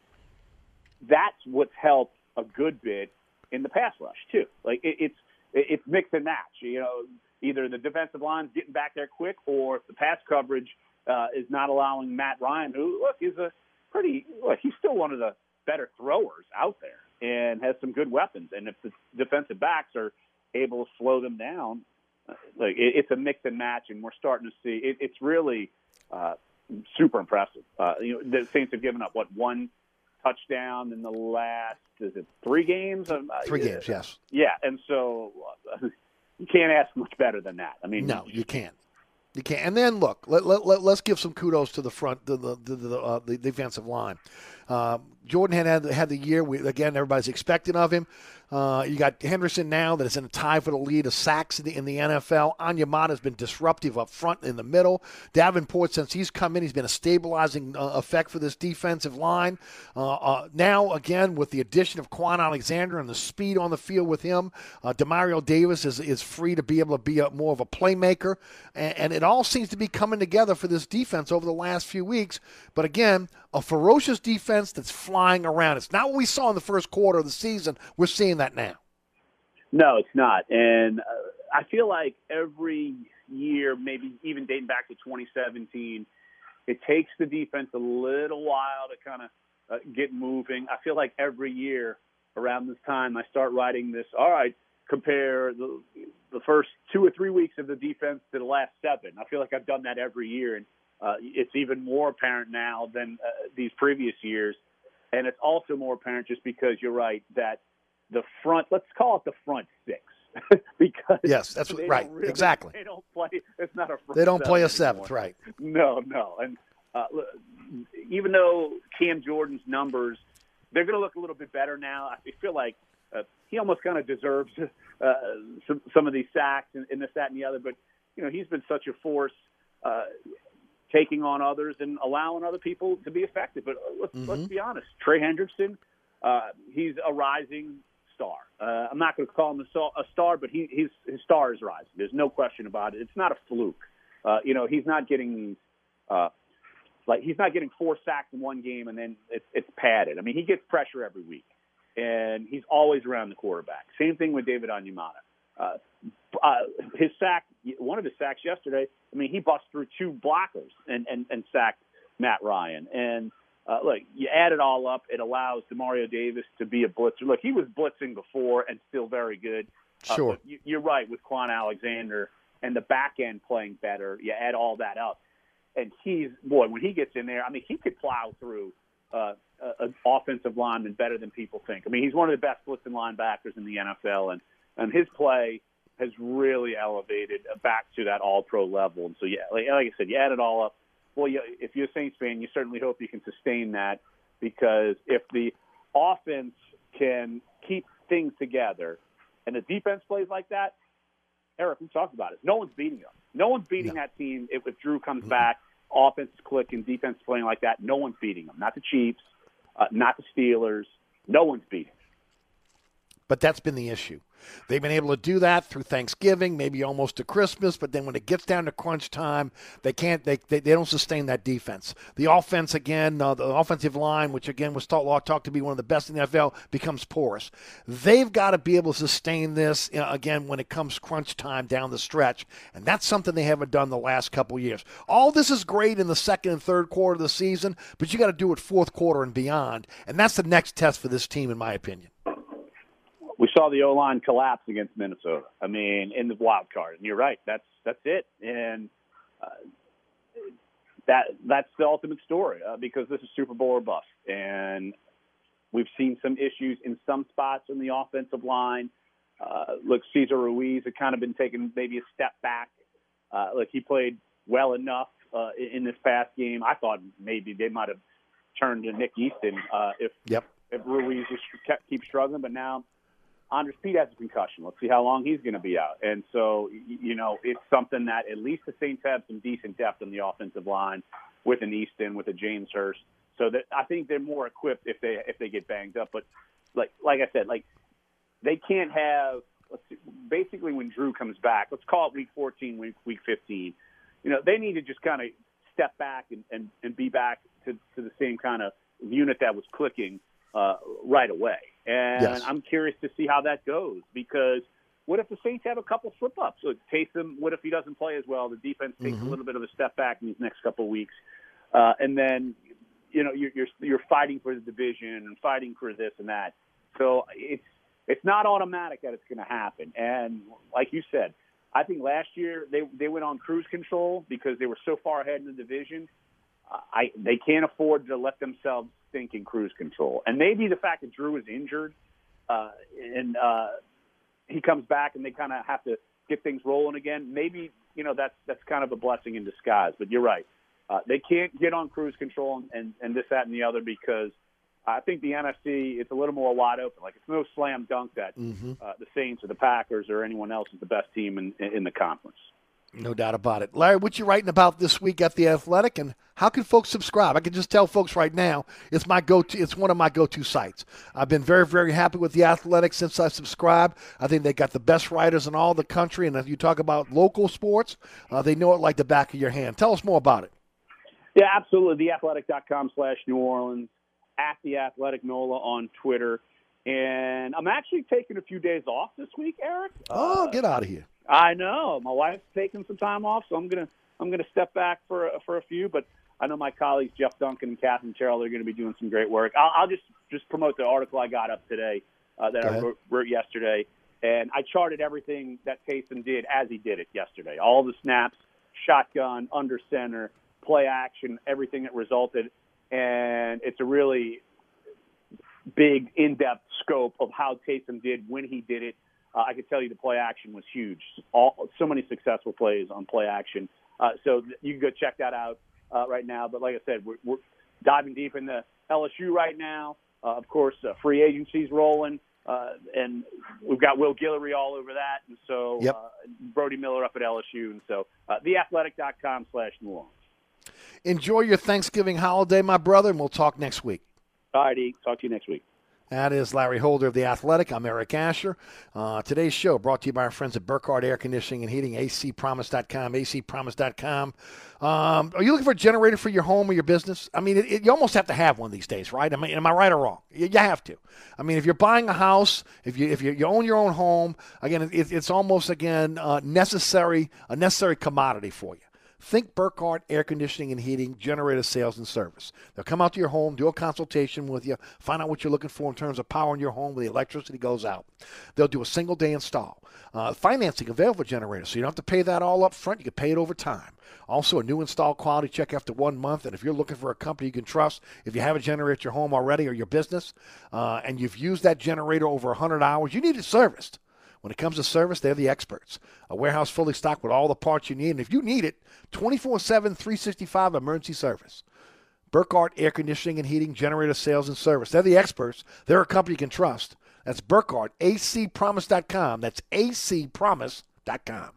that's what's helped a good bit in the pass rush too. Like it, it's it's mix and match. You know, either the defensive line's getting back there quick, or the pass coverage uh, is not allowing Matt Ryan, who look is a pretty look, he's still one of the better throwers out there and has some good weapons. And if the defensive backs are able to slow them down, uh, like it, it's a mix and match, and we're starting to see it, it's really uh, super impressive. Uh, you know, the Saints have given up what one touchdown in the last is it three games? Um, uh, Three games, yes. Yeah, and so uh, you can't ask much better than that. I mean, No, you can't. You can't. And then look, let, let, let, us give some kudos to the front, the the the, uh, the defensive line. Um, Jordan had had, had the year. We, again, everybody's expecting of him. Uh, you got Henderson now that is in a tie for the lead of sacks in the, in the NFL. Onyemata has been disruptive up front in the middle. Davenport, since he's come in, he's been a stabilizing uh, effect for this defensive line. Uh, uh, now, again, with the addition of Kwon Alexander and the speed on the field with him, uh, Demario Davis is, is free to be able to be a, more of a playmaker. And, and it all seems to be coming together for this defense over the last few weeks. But again, a ferocious defense that's flying around. It's not what we saw in the first quarter of the season. We're seeing that now. No, it's not. And uh, I feel like every year, maybe even dating back to 2017, it takes the defense a little while to kind of uh, get moving. I feel like every year around this time, I start writing this. All right, compare the the first two or three weeks of the defense to the last seven. I feel like I've done that every year, and uh, it's even more apparent now than uh, these previous years. And it's also more apparent just because you're right that the front, let's call it the front six, <laughs> because Yes, that's they right. really- Exactly. They don't play. It's not a. Front They don't play a seven seventh, anymore. right? No, no, and uh, even though Cam Jordan's numbers, they're going to look a little bit better now. I feel like uh, he almost kind of deserves uh, some some of these sacks and, and this, that, and the other. But you know, he's been such a force. Uh, taking on others and allowing other people to be effective. But let's let's be honest, Trey Hendrickson, uh, he's a rising star. Uh, I'm not going to call him a, a star, but he, he's, his star is rising. There's no question about it. It's not a fluke. Uh, you know, he's not getting these. Uh, like he's not getting four sacks in one game and then it's, it's padded. I mean, he gets pressure every week, and he's always around the quarterback. Same thing with David Onyemata. Uh, uh, his sack, one of his sacks yesterday. I mean, he bust through two blockers and and, and sacked Matt Ryan. And uh, look, you add it all up, it allows Demario Davis to be a blitzer. Look, he was blitzing before and still very good. Uh, Sure. you, you're right with Kwon Alexander and the back end playing better. You add all that up, and he's boy when he gets in there. I mean, he could plow through. Uh, an offensive lineman better than people think. I mean, he's one of the best blitzing linebackers in the NFL, and and his play has really elevated back to that All Pro level. And so, yeah, like, like I said, you add it all up. Well, you, if you're a Saints fan, you certainly hope you can sustain that because if the offense can keep things together and the defense plays like that, Eric, we talked about it. No one's beating them. No one's beating that team if, if Drew comes back, offense is clicking, defense playing like that. No one's beating them. Not the Chiefs, uh, not the Steelers. No one's beating. But that's been the issue. They've been able to do that through Thanksgiving, maybe almost to Christmas, but then when it gets down to crunch time, they can't. They they, they don't sustain that defense. The offense again, uh, the offensive line, which again was thought law talked to be one of the best in the NFL, becomes porous. They've got to be able to sustain this uh, again when it comes crunch time down the stretch, and that's something they haven't done the last couple years. All this is great in the second and third quarter of the season, but you got to do it fourth quarter and beyond, and that's the next test for this team, in my opinion. We saw the O line collapse against Minnesota. I mean, in the wild card, and you're right. That's that's it, and uh, that that's the ultimate story uh, because this is Super Bowl or bust, and we've seen some issues in some spots in the offensive line. Uh, look, Cesar Ruiz had kind of been taking maybe a step back. Uh, look, he played well enough uh, in in this past game. I thought maybe they might have turned to Nick Easton uh, if Yep. if Ruiz just kept keep struggling, but now Andrus Peat has a concussion. Let's see how long he's going to be out. And so, you know, it's something that at least the Saints have some decent depth on the offensive line with an Easton, with a James Hurst. So that I think they're more equipped if they if they get banged up. But like like I said, like they can't have let's see, basically when Drew comes back. Let's call it week 14, week week 15. You know, they need to just kind of step back and, and, and be back to, to the same kind of unit that was clicking uh, right away. And Yes. I'm curious to see how that goes because what if the Saints have a couple slip ups? So Taysom, what if he doesn't play as well? The defense takes Mhm. a little bit of a step back in these next couple of weeks, uh, and then you know you're, you're you're fighting for the division and fighting for this and that. So it's it's not automatic that it's going to happen. And like you said, I think last year they they went on cruise control because they were so far ahead in the division. I they can't afford to let themselves think in cruise control. And maybe the fact that Drew is injured uh, and uh, he comes back and they kind of have to get things rolling again. Maybe you know that's that's kind of a blessing in disguise. But you're right. Uh, they can't get on cruise control and, and, this, that, and the other because I think the NFC it's a little more wide open. Like it's no slam dunk that Mhm. uh, the Saints or the Packers or anyone else is the best team in in the conference. No doubt about it. Larry, what you writing about this week at the Athletic, and how can folks subscribe? I can just tell folks right now, it's my go-to. It's one of my go-to sites. I've been very, very happy with the Athletic since I subscribed. I think they got the best writers in all the country, and if you talk about local sports, uh, they know it like the back of your hand. Tell us more about it. Yeah, absolutely. Theathletic.com slash New Orleans, at the Athletic Nola on Twitter. And I'm actually taking a few days off this week, Eric. Oh, get out of here. I know. My wife's taking some time off, so I'm gonna I'm gonna step back for for a few. But I know my colleagues Jeff Duncan and Katherine Terrell are going to be doing some great work. I'll, I'll just just promote the article I got up today uh, that Go I wrote, wrote yesterday, and I charted everything that Taysom did as he did it yesterday. All the snaps, shotgun, under center, play action, everything that resulted, and it's a really big, in-depth scope of how Taysom did when he did it. Uh, I could tell you the play action was huge. All so many successful plays on play action. Uh, so you can go check that out uh, right now. But like I said, we're, we're diving deep into LSU right now. Uh, of course, uh, free agency's rolling, uh, and we've got Will Guillory all over that, and so Yep. uh, Brody Miller up at LSU, and so uh, theathletic.com slash New Orleans. Enjoy your Thanksgiving holiday, my brother, and we'll talk next week. All righty, talk to you next week. That is Larry Holder of The Athletic. I'm Eric Asher. Uh, today's show brought to you by our friends at Burkhardt Air Conditioning and Heating, acpromise.com, acpromise.com. Um, are you looking for a generator for your home or your business? I mean, it, it, you almost have to have one these days, right? I mean, am I right or wrong? You, you have to. I mean, if you're buying a house, if you if you, you own your own home, again, it, it's almost again uh, necessary a necessary commodity for you. Think Burkhardt Air Conditioning and Heating, generator sales and service. They'll come out to your home, do a consultation with you, find out what you're looking for in terms of power in your home when the electricity goes out. They'll do a single day install. Uh, financing available for generators, so you don't have to pay that all up front. You can pay it over time. Also, a new install quality check after one month. And if you're looking for a company you can trust, if you have a generator at your home already or your business, uh, and you've used that generator over 100 hours, you need it serviced. When it comes to service, they're the experts. A warehouse fully stocked with all the parts you need. And if you need it, 24 7, 365 emergency service. Burkhardt Air Conditioning and Heating, Generator Sales and Service. They're the experts. They're a company you can trust. That's Burkhardt, acpromise.com. That's acpromise.com.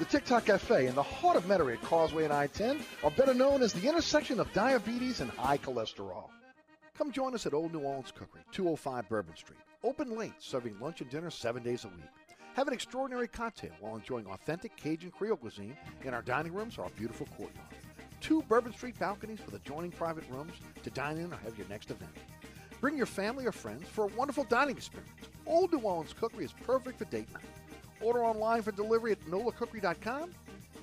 The TikTok Cafe in the heart of Metairie at Causeway and I-10 are better known as the intersection of diabetes and high cholesterol. Come join us at Old New Orleans Cookery, 205 Bourbon Street. Open late, serving lunch and dinner seven days a week. Have an extraordinary cocktail while enjoying authentic Cajun Creole cuisine in our dining rooms or our beautiful courtyard. Two Bourbon Street balconies with adjoining private rooms to dine in or have your next event. Bring your family or friends for a wonderful dining experience. Old New Orleans Cookery is perfect for date night. Order online for delivery at nolacookery.com.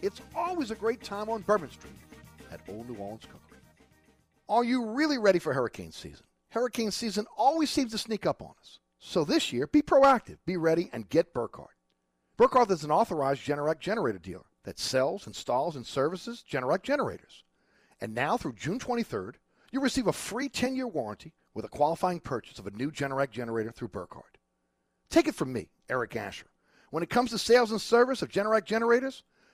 It's always a great time on Bourbon Street at Old New Orleans Cookery. Are you really ready for hurricane season? Hurricane season always seems to sneak up on us. So this year, be proactive, be ready, and get Burkhardt. Burkhardt is an authorized Generac generator dealer that sells, installs, and services Generac generators. And now through June 23rd, you'll receive a free 10-year warranty with a qualifying purchase of a new Generac generator through Burkhardt. Take it from me, Eric Asher. When it comes to sales and service of Generac generators,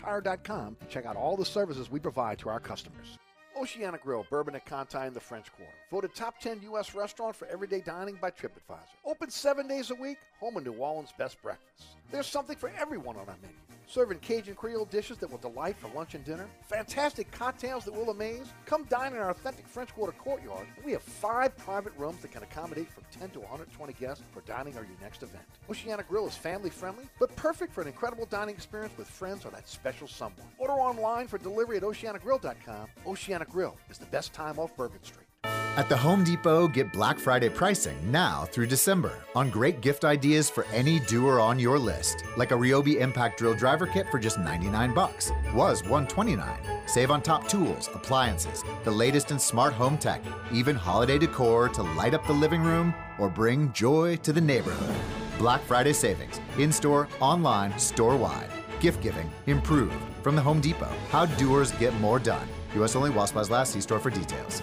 southerntire.com to check out all the services we provide to our customers. Oceana Grill, Bourbon at Conti in the French Quarter. Voted top 10 U.S. restaurant for everyday dining by TripAdvisor. Open seven days a week, home of New Orleans' best breakfast. There's something for everyone on our menu. Serving Cajun Creole dishes that will delight for lunch and dinner. Fantastic cocktails that will amaze. Come dine in our authentic French Quarter courtyard. We have five private rooms that can accommodate from 10 to 120 guests for dining or your next event. Oceana Grill is family friendly, but perfect for an incredible dining experience with friends or that special someone. Order online for delivery at oceanagrill.com. Oceana Grill is the best time off Bourbon Street. At the Home Depot, get Black Friday pricing now through December on great gift ideas for any doer on your list, like a Ryobi Impact Drill Driver Kit for just 99 bucks. Was 129. Save on top tools, appliances, the latest in smart home tech, even holiday decor to light up the living room or bring joy to the neighborhood. Black Friday savings, in-store, online, store-wide. Gift giving improved from the Home Depot. How doers get more done. U.S. only while supplies last. See store for details.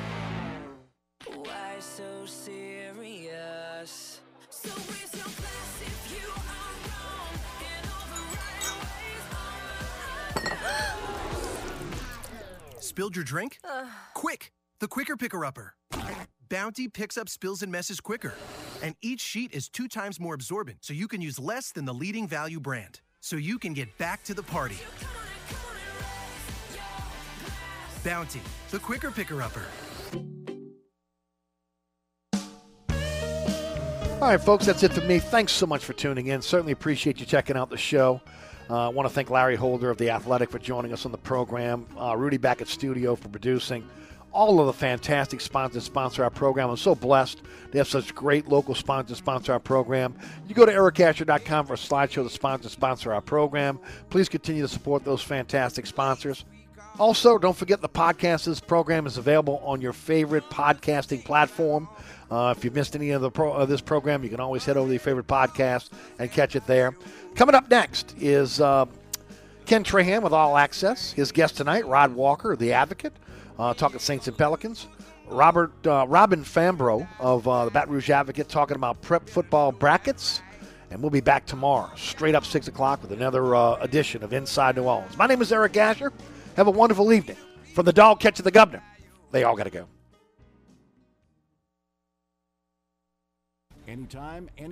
Spilled your drink? Quick! The Quicker Picker Upper. Bounty picks up spills and messes quicker. And each sheet is two times more absorbent, so you can use less than the leading value brand. So you can get back to the party. Bounty, the Quicker Picker Upper. All right, folks, that's it for me. Thanks so much for tuning in. Certainly appreciate you checking out the show. Uh, I want to thank Larry Holder of The Athletic for joining us on the program, uh, Rudy back at studio for producing. All of the fantastic sponsors sponsor our program. I'm so blessed to have such great local sponsors sponsor our program. You go to ericasher.com for a slideshow to sponsor sponsor our program. Please continue to support those fantastic sponsors. Also, don't forget the podcast. This program is available on your favorite podcasting platform. Uh, if you missed any of the pro, of this program, you can always head over to your favorite podcast and catch it there. Coming up next is uh, Ken Trahan with All Access. His guest tonight, Rod Walker, the Advocate, uh, talking Saints and Pelicans. Robert uh, Robin Fambrough of uh, the Baton Rouge Advocate talking about prep football brackets. And we'll be back tomorrow, straight up 6 o'clock, with another uh, edition of Inside New Orleans. My name is Eric Asher. Have a wonderful evening. From the dog catching the governor, they all got to go. Anytime, anywhere.